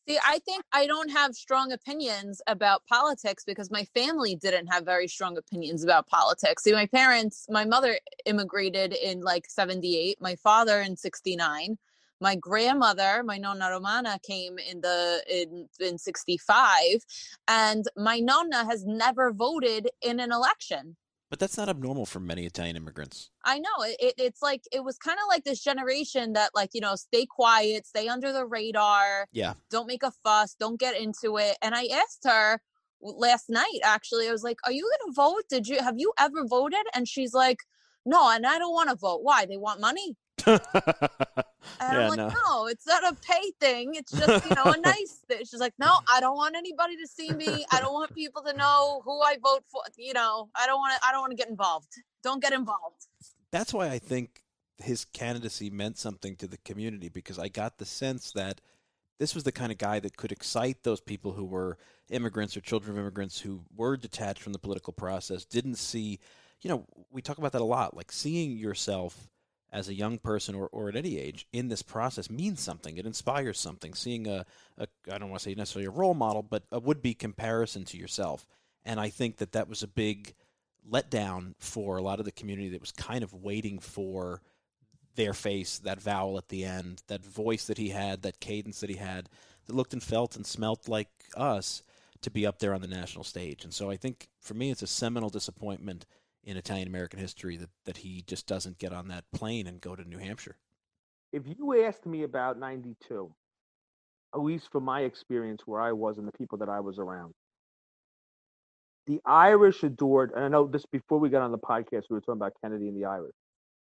Speaker 3: See, I think I don't have strong opinions about politics because my family didn't have very strong opinions about politics. See, my parents, my mother immigrated in like 78, my father in 69. My grandmother, my nonna Romana, came in the in in 65, and my nonna has never voted in an election.
Speaker 2: But that's not abnormal for many Italian immigrants.
Speaker 3: I know it, it it's like it was kind of like this generation that like you know stay quiet, stay under the radar.
Speaker 2: Yeah.
Speaker 3: Don't make a fuss. Don't get into it. And I asked her last night. Actually, I was like, "Are you gonna vote? Did you have you ever voted?" And she's like, "No, and I don't want to vote. Why? They want money." And yeah, I'm like, no. no. it's not a pay thing. It's just, you know, a nice thing. She's like, no, I don't want anybody to see me. I don't want people to know who I vote for. You know, I don't want to, I don't want to get involved. Don't get involved.
Speaker 2: That's why I think his candidacy meant something to the community because I got the sense that this was the kind of guy that could excite those people who were immigrants or children of immigrants who were detached from the political process, didn't see, you know, we talk about that a lot, like seeing yourself as a young person or, or at any age in this process means something. It inspires something. Seeing a, a I don't want to say necessarily a role model, but a would be comparison to yourself. And I think that that was a big letdown for a lot of the community that was kind of waiting for their face, that vowel at the end, that voice that he had, that cadence that he had, that looked and felt and smelt like us to be up there on the national stage. And so I think for me, it's a seminal disappointment in Italian American history that, that he just doesn't get on that plane and go to New Hampshire.
Speaker 5: If you asked me about 92, at least from my experience where I was and the people that I was around, the Irish adored, and I know this before we got on the podcast, we were talking about Kennedy and the Irish.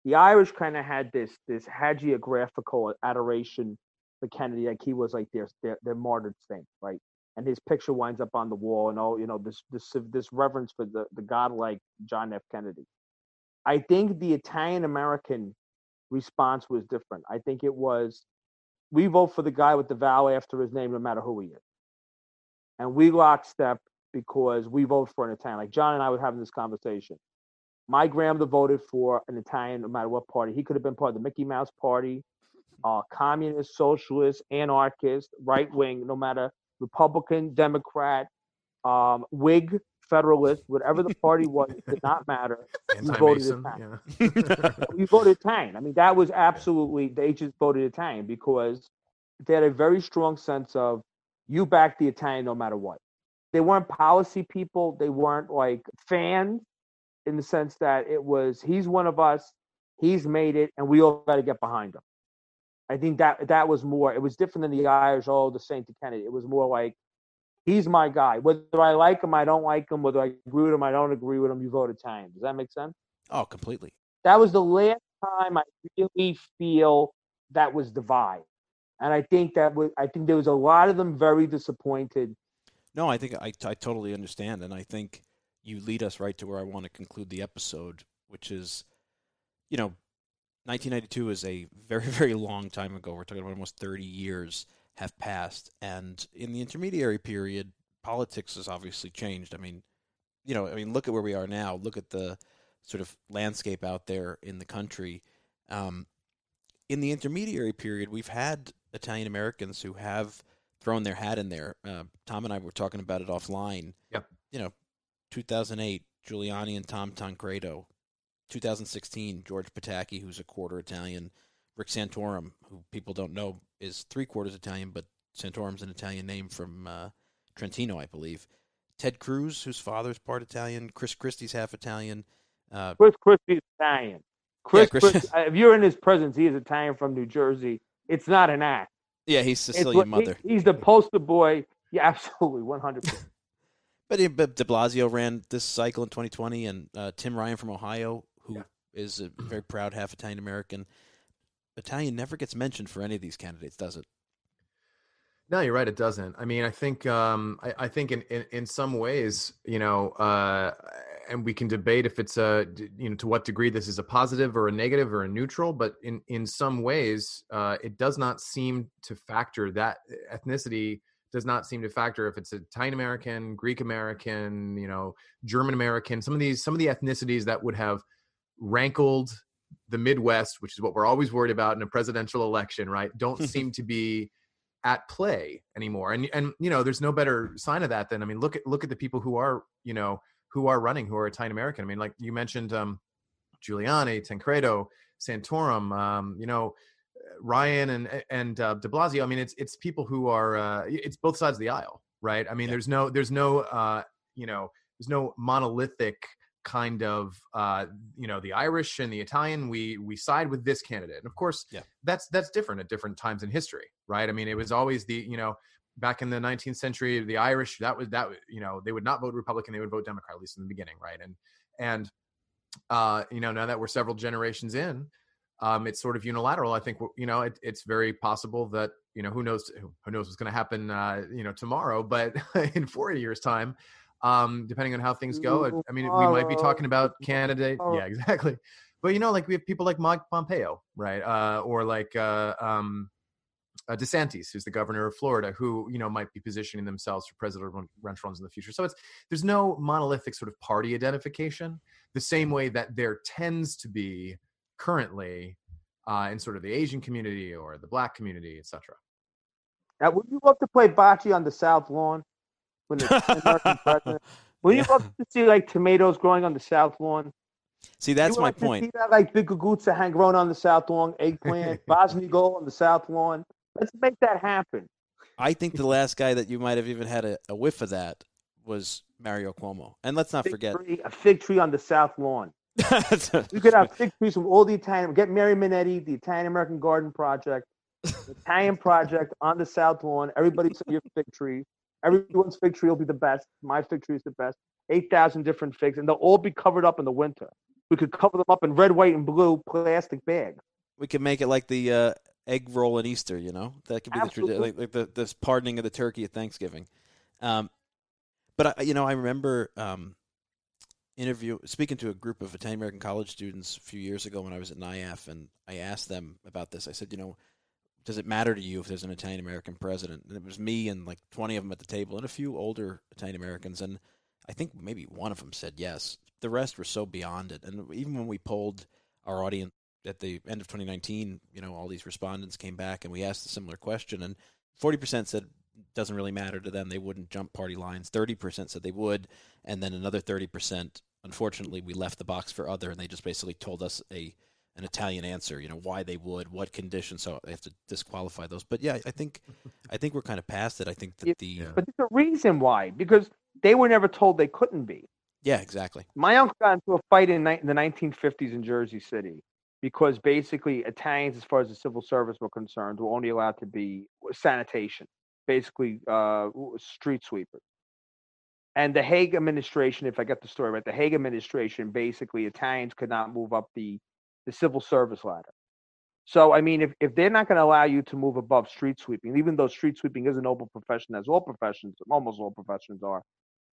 Speaker 5: The Irish kind of had this this hagiographical adoration for Kennedy, like he was like their their, their martyred saint, right? And his picture winds up on the wall, and all you know this this this reverence for the the godlike John F. Kennedy. I think the Italian American response was different. I think it was we vote for the guy with the vowel after his name, no matter who he is, and we lockstep because we vote for an Italian. Like John and I were having this conversation. My grandmother voted for an Italian, no matter what party. He could have been part of the Mickey Mouse Party, uh, communist, socialist, anarchist, right wing, no matter Republican, Democrat, um, Whig, Federalist, whatever the party was, it did not matter. You voted Italian.
Speaker 4: Yeah.
Speaker 5: you voted Italian. I mean, that was absolutely they just voted Italian because they had a very strong sense of you back the Italian no matter what. They weren't policy people. They weren't like fans in the sense that it was he's one of us, he's made it, and we all got to get behind him. I think that that was more. It was different than the Irish. Oh, the Saint to Kennedy. It was more like he's my guy. Whether I like him, I don't like him. Whether I agree with him, I don't agree with him. You vote Italian. Does that make sense?
Speaker 2: Oh, completely.
Speaker 5: That was the last time I really feel that was divide, and I think that was. I think there was a lot of them very disappointed.
Speaker 2: No, I think I, I totally understand, and I think you lead us right to where I want to conclude the episode, which is, you know, 1992 is a very, very long time ago. We're talking about almost 30 years have passed. And in the intermediary period, politics has obviously changed. I mean, you know, I mean, look at where we are now. Look at the sort of landscape out there in the country. Um, in the intermediary period, we've had Italian Americans who have thrown their hat in there. Uh, Tom and I were talking about it offline.
Speaker 4: Yep.
Speaker 2: You know, 2008, Giuliani and Tom Tancredo. 2016, George Pataki, who's a quarter Italian. Rick Santorum, who people don't know is three quarters Italian, but Santorum's an Italian name from uh, Trentino, I believe. Ted Cruz, whose father's part Italian. Chris Christie's half Italian. Uh,
Speaker 5: Chris Christie's Italian. Chris,
Speaker 2: Yeah, Chris-
Speaker 5: Chris- if you're in his presence, he is Italian from New Jersey. It's not an act.
Speaker 2: yeah, he's Sicilian
Speaker 5: what- he-
Speaker 2: mother.
Speaker 5: he's the poster boy. Yeah, absolutely, 100. percent
Speaker 2: But, but De Blasio ran this cycle in 2020, and uh, Tim Ryan from Ohio, who is a very proud half Italian American. Italian never gets mentioned for any of these candidates, does it?
Speaker 4: No, you're right. It doesn't. I mean, I think um, I, I think in, in in some ways, you know, uh, and we can debate if it's a you know to what degree this is a positive or a negative or a neutral. But in in some ways, uh, it does not seem to factor that ethnicity does not seem to factor if it's Italian American, Greek American, you know, German American. Some of these some of the ethnicities that would have rankled the Midwest, which is what we're always worried about in a presidential election, right? Don't seem to be at play anymore. And and you know, there's no better sign of that than I mean, look at look at the people who are you know who are running who are Italian American. I mean, like you mentioned, um, Giuliani, Tancredo, Santorum, um, you know. Ryan and and uh, De Blasio. I mean, it's it's people who are uh, it's both sides of the aisle, right? I mean, there's no there's no uh, you know there's no monolithic kind of uh, you know the Irish and the Italian. We we side with this candidate, and of course,
Speaker 2: Yeah.
Speaker 4: that's that's different at different times in history, right? I mean, it was always the you know back in the 19th century, the Irish that was that you know they would not vote Republican, they would vote Democrat, at least in the beginning, right? And and uh, you know now that we're several generations in, um, it's sort of unilateral. I think you know it, it's very possible that you know who knows who knows what's going to happen uh, you know tomorrow, but in four years' time, um, depending on how things go, I, I mean we might be talking about candidate. Yeah, exactly. But you know, like we have people like Mike Pompeo, right? Uh, or like uh, um, uh, DeSantis, who's the governor of Florida, who you know might be positioning themselves for presidential runs in the future. So it's there's no monolithic sort of party identification, the same way that there tends to be currently uh, in sort of the Asian community or the Black community, etc.
Speaker 5: Now, would you love to play bocce on the South Lawn when the American president? Would you love to see like tomatoes growing on the South Lawn?
Speaker 2: See, that's
Speaker 5: you
Speaker 2: my point.
Speaker 5: See that, like big gagutsa hang growing on the South Lawn, eggplant, Bosnigal on the South Lawn. Let's make that happen.
Speaker 2: I think the last guy that you might have even had a, a whiff of that was Mario Cuomo. And let's not
Speaker 5: Fig
Speaker 2: forget
Speaker 5: tree, a fig tree on the South Lawn. you could have fig trees from all the Italian. Get Mary Menniti, the Italian American Garden Project, the Italian Project on the South Lawn. Everybody send your fig tree. Everyone's fig tree will be the best. My fig tree is the best. Eight thousand different figs, and they'll all be covered up in the winter. We could cover them up in red, white, and blue plastic bags.
Speaker 2: we could make it like the uh, egg roll at Easter, you know? That could be the tradition, like, like the this pardoning of the turkey at Thanksgiving. Um, but I, you know, I remember um, interview speaking to a group of Italian American college students a few years ago when I was at NIAF, and I asked them about this. I said, you know, does it matter to you if there's an Italian American president? And it was me and like 20 of them at the table, and a few older Italian Americans, and I think maybe one of them said yes. The rest were so beyond it, and even when we polled our audience at the end of 2019, you know, all these respondents came back and we asked a similar question, and 40% said doesn't really matter to them. They wouldn't jump party lines. 30% said they would, and then another 30%. Unfortunately, we left the box for other, and they just basically told us a an Italian answer. You know why they would, what conditions. So I have to disqualify those. But yeah, I think I think we're kind of past it. I think that the
Speaker 4: Yeah.
Speaker 5: But there's a reason why, because they were never told they couldn't be.
Speaker 2: yeah, exactly.
Speaker 5: My uncle got into a fight in, ni- in the 1950s in Jersey City because basically Italians, as far as the civil service were concerned, were only allowed to be sanitation, basically uh, street sweepers. And the Hague administration, if I get the story right, the Hague administration basically Italians could not move up the, the civil service ladder. So I mean, if, if they're not going to allow you to move above street sweeping, even though street sweeping is a noble profession, as all professions, almost all professions are,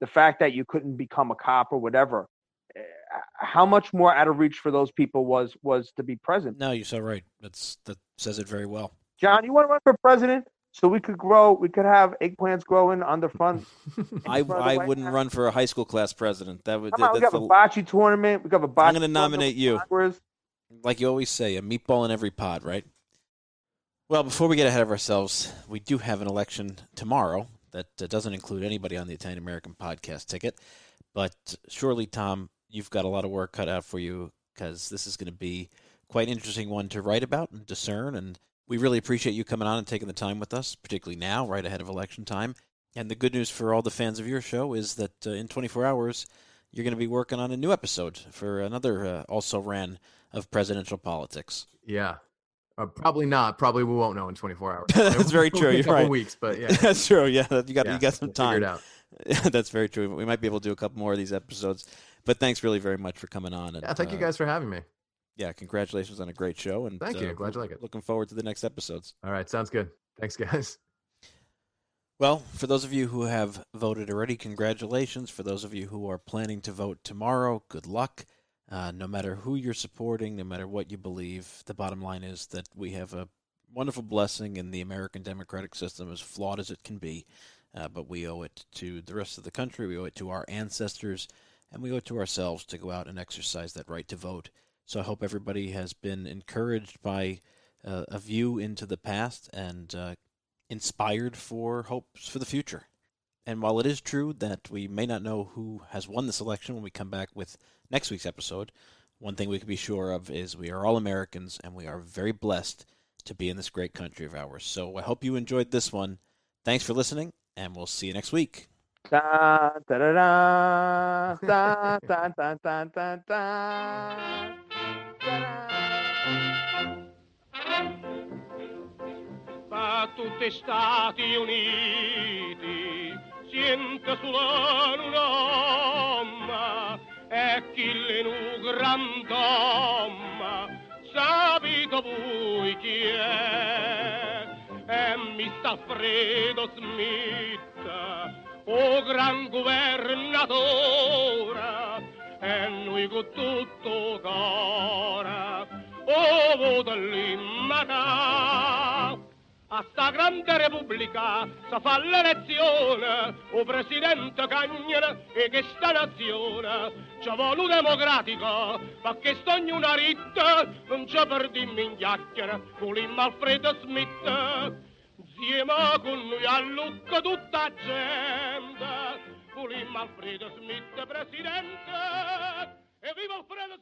Speaker 5: the fact that you couldn't become a cop or whatever, eh, how much more out of reach for those people was was to be present.
Speaker 2: No, you're so right. That's that says it very well.
Speaker 5: John, you want to run for president so we could grow, we could have eggplants growing on the front.
Speaker 2: I,
Speaker 5: front
Speaker 2: I wouldn't
Speaker 5: House.
Speaker 2: run for a high school class president. That would
Speaker 5: Come on, we
Speaker 2: that's
Speaker 5: have a
Speaker 2: the-
Speaker 5: bocce tournament. We got a bocce.
Speaker 2: I'm going to nominate you.
Speaker 5: Congress.
Speaker 2: Like you always say, a meatball in every pod, right? Well, before we get ahead of ourselves, we do have an election tomorrow that uh, doesn't include anybody on the Italian American podcast ticket. But surely, Thom, you've got a lot of work cut out for you because this is going to be quite an interesting one to write about and discern. And we really appreciate you coming on and taking the time with us, particularly now, right ahead of election time. And the good news for all the fans of your show is that uh, in 24 hours, you're going to be working on a new episode for another uh, also ran of presidential politics.
Speaker 4: Yeah. Uh, probably not. Probably we won't know in 24 hours.
Speaker 2: That's very true. You're right.
Speaker 4: weeks, but yeah.
Speaker 2: That's true. Yeah, you got
Speaker 4: Yeah,
Speaker 2: you got some time.
Speaker 4: out.
Speaker 2: That's very true. We might be able to do a couple more of these episodes. But thanks really very much for coming on. And,
Speaker 4: Yeah, thank you
Speaker 2: uh,
Speaker 4: guys for having me.
Speaker 2: Yeah, congratulations on a great show. And
Speaker 4: Thank you.
Speaker 2: uh,
Speaker 4: Glad you like it.
Speaker 2: Looking forward to the next episodes.
Speaker 4: All right, sounds good. Thanks, guys.
Speaker 2: Well, for those of you who have voted already, congratulations. For those of you who are planning to vote tomorrow, good luck. Uh, no matter who you're supporting, no matter what you believe, the bottom line is that we have a wonderful blessing in the American democratic system, as flawed as it can be. Uh, but we owe it to the rest of the country, we owe it to our ancestors, and we owe it to ourselves to go out and exercise that right to vote. So I hope everybody has been encouraged by uh, a view into the past and uh, inspired for hopes for the future. And while it is true that we may not know who has won this election when we come back with next week's episode, one thing we can be sure of is we are all Americans and we are very blessed to be in this great country of ours. So I hope you enjoyed this one. Thanks for listening, and we'll see you next week.
Speaker 5: Da, da, da, da, da, da, da, da, da, da.
Speaker 8: tutti Stati Uniti siente solo un uomo e chi le nu grand'uomo sapete voi chi è è Mr. Fredo Smith o gran governatore e noi con tutto cuore o voto lì a sta grande repubblica si fa l'elezione, o presidente Cagnera e che sta nazione ci vuole democratico, ma che sto ognuna ritta non ci perdimmo in chiacchiera, volimmo Alfredo Smith. Insieme con noi a Lucca tutta gente, volimmo Alfredo Smith presidente, e viva Alfredo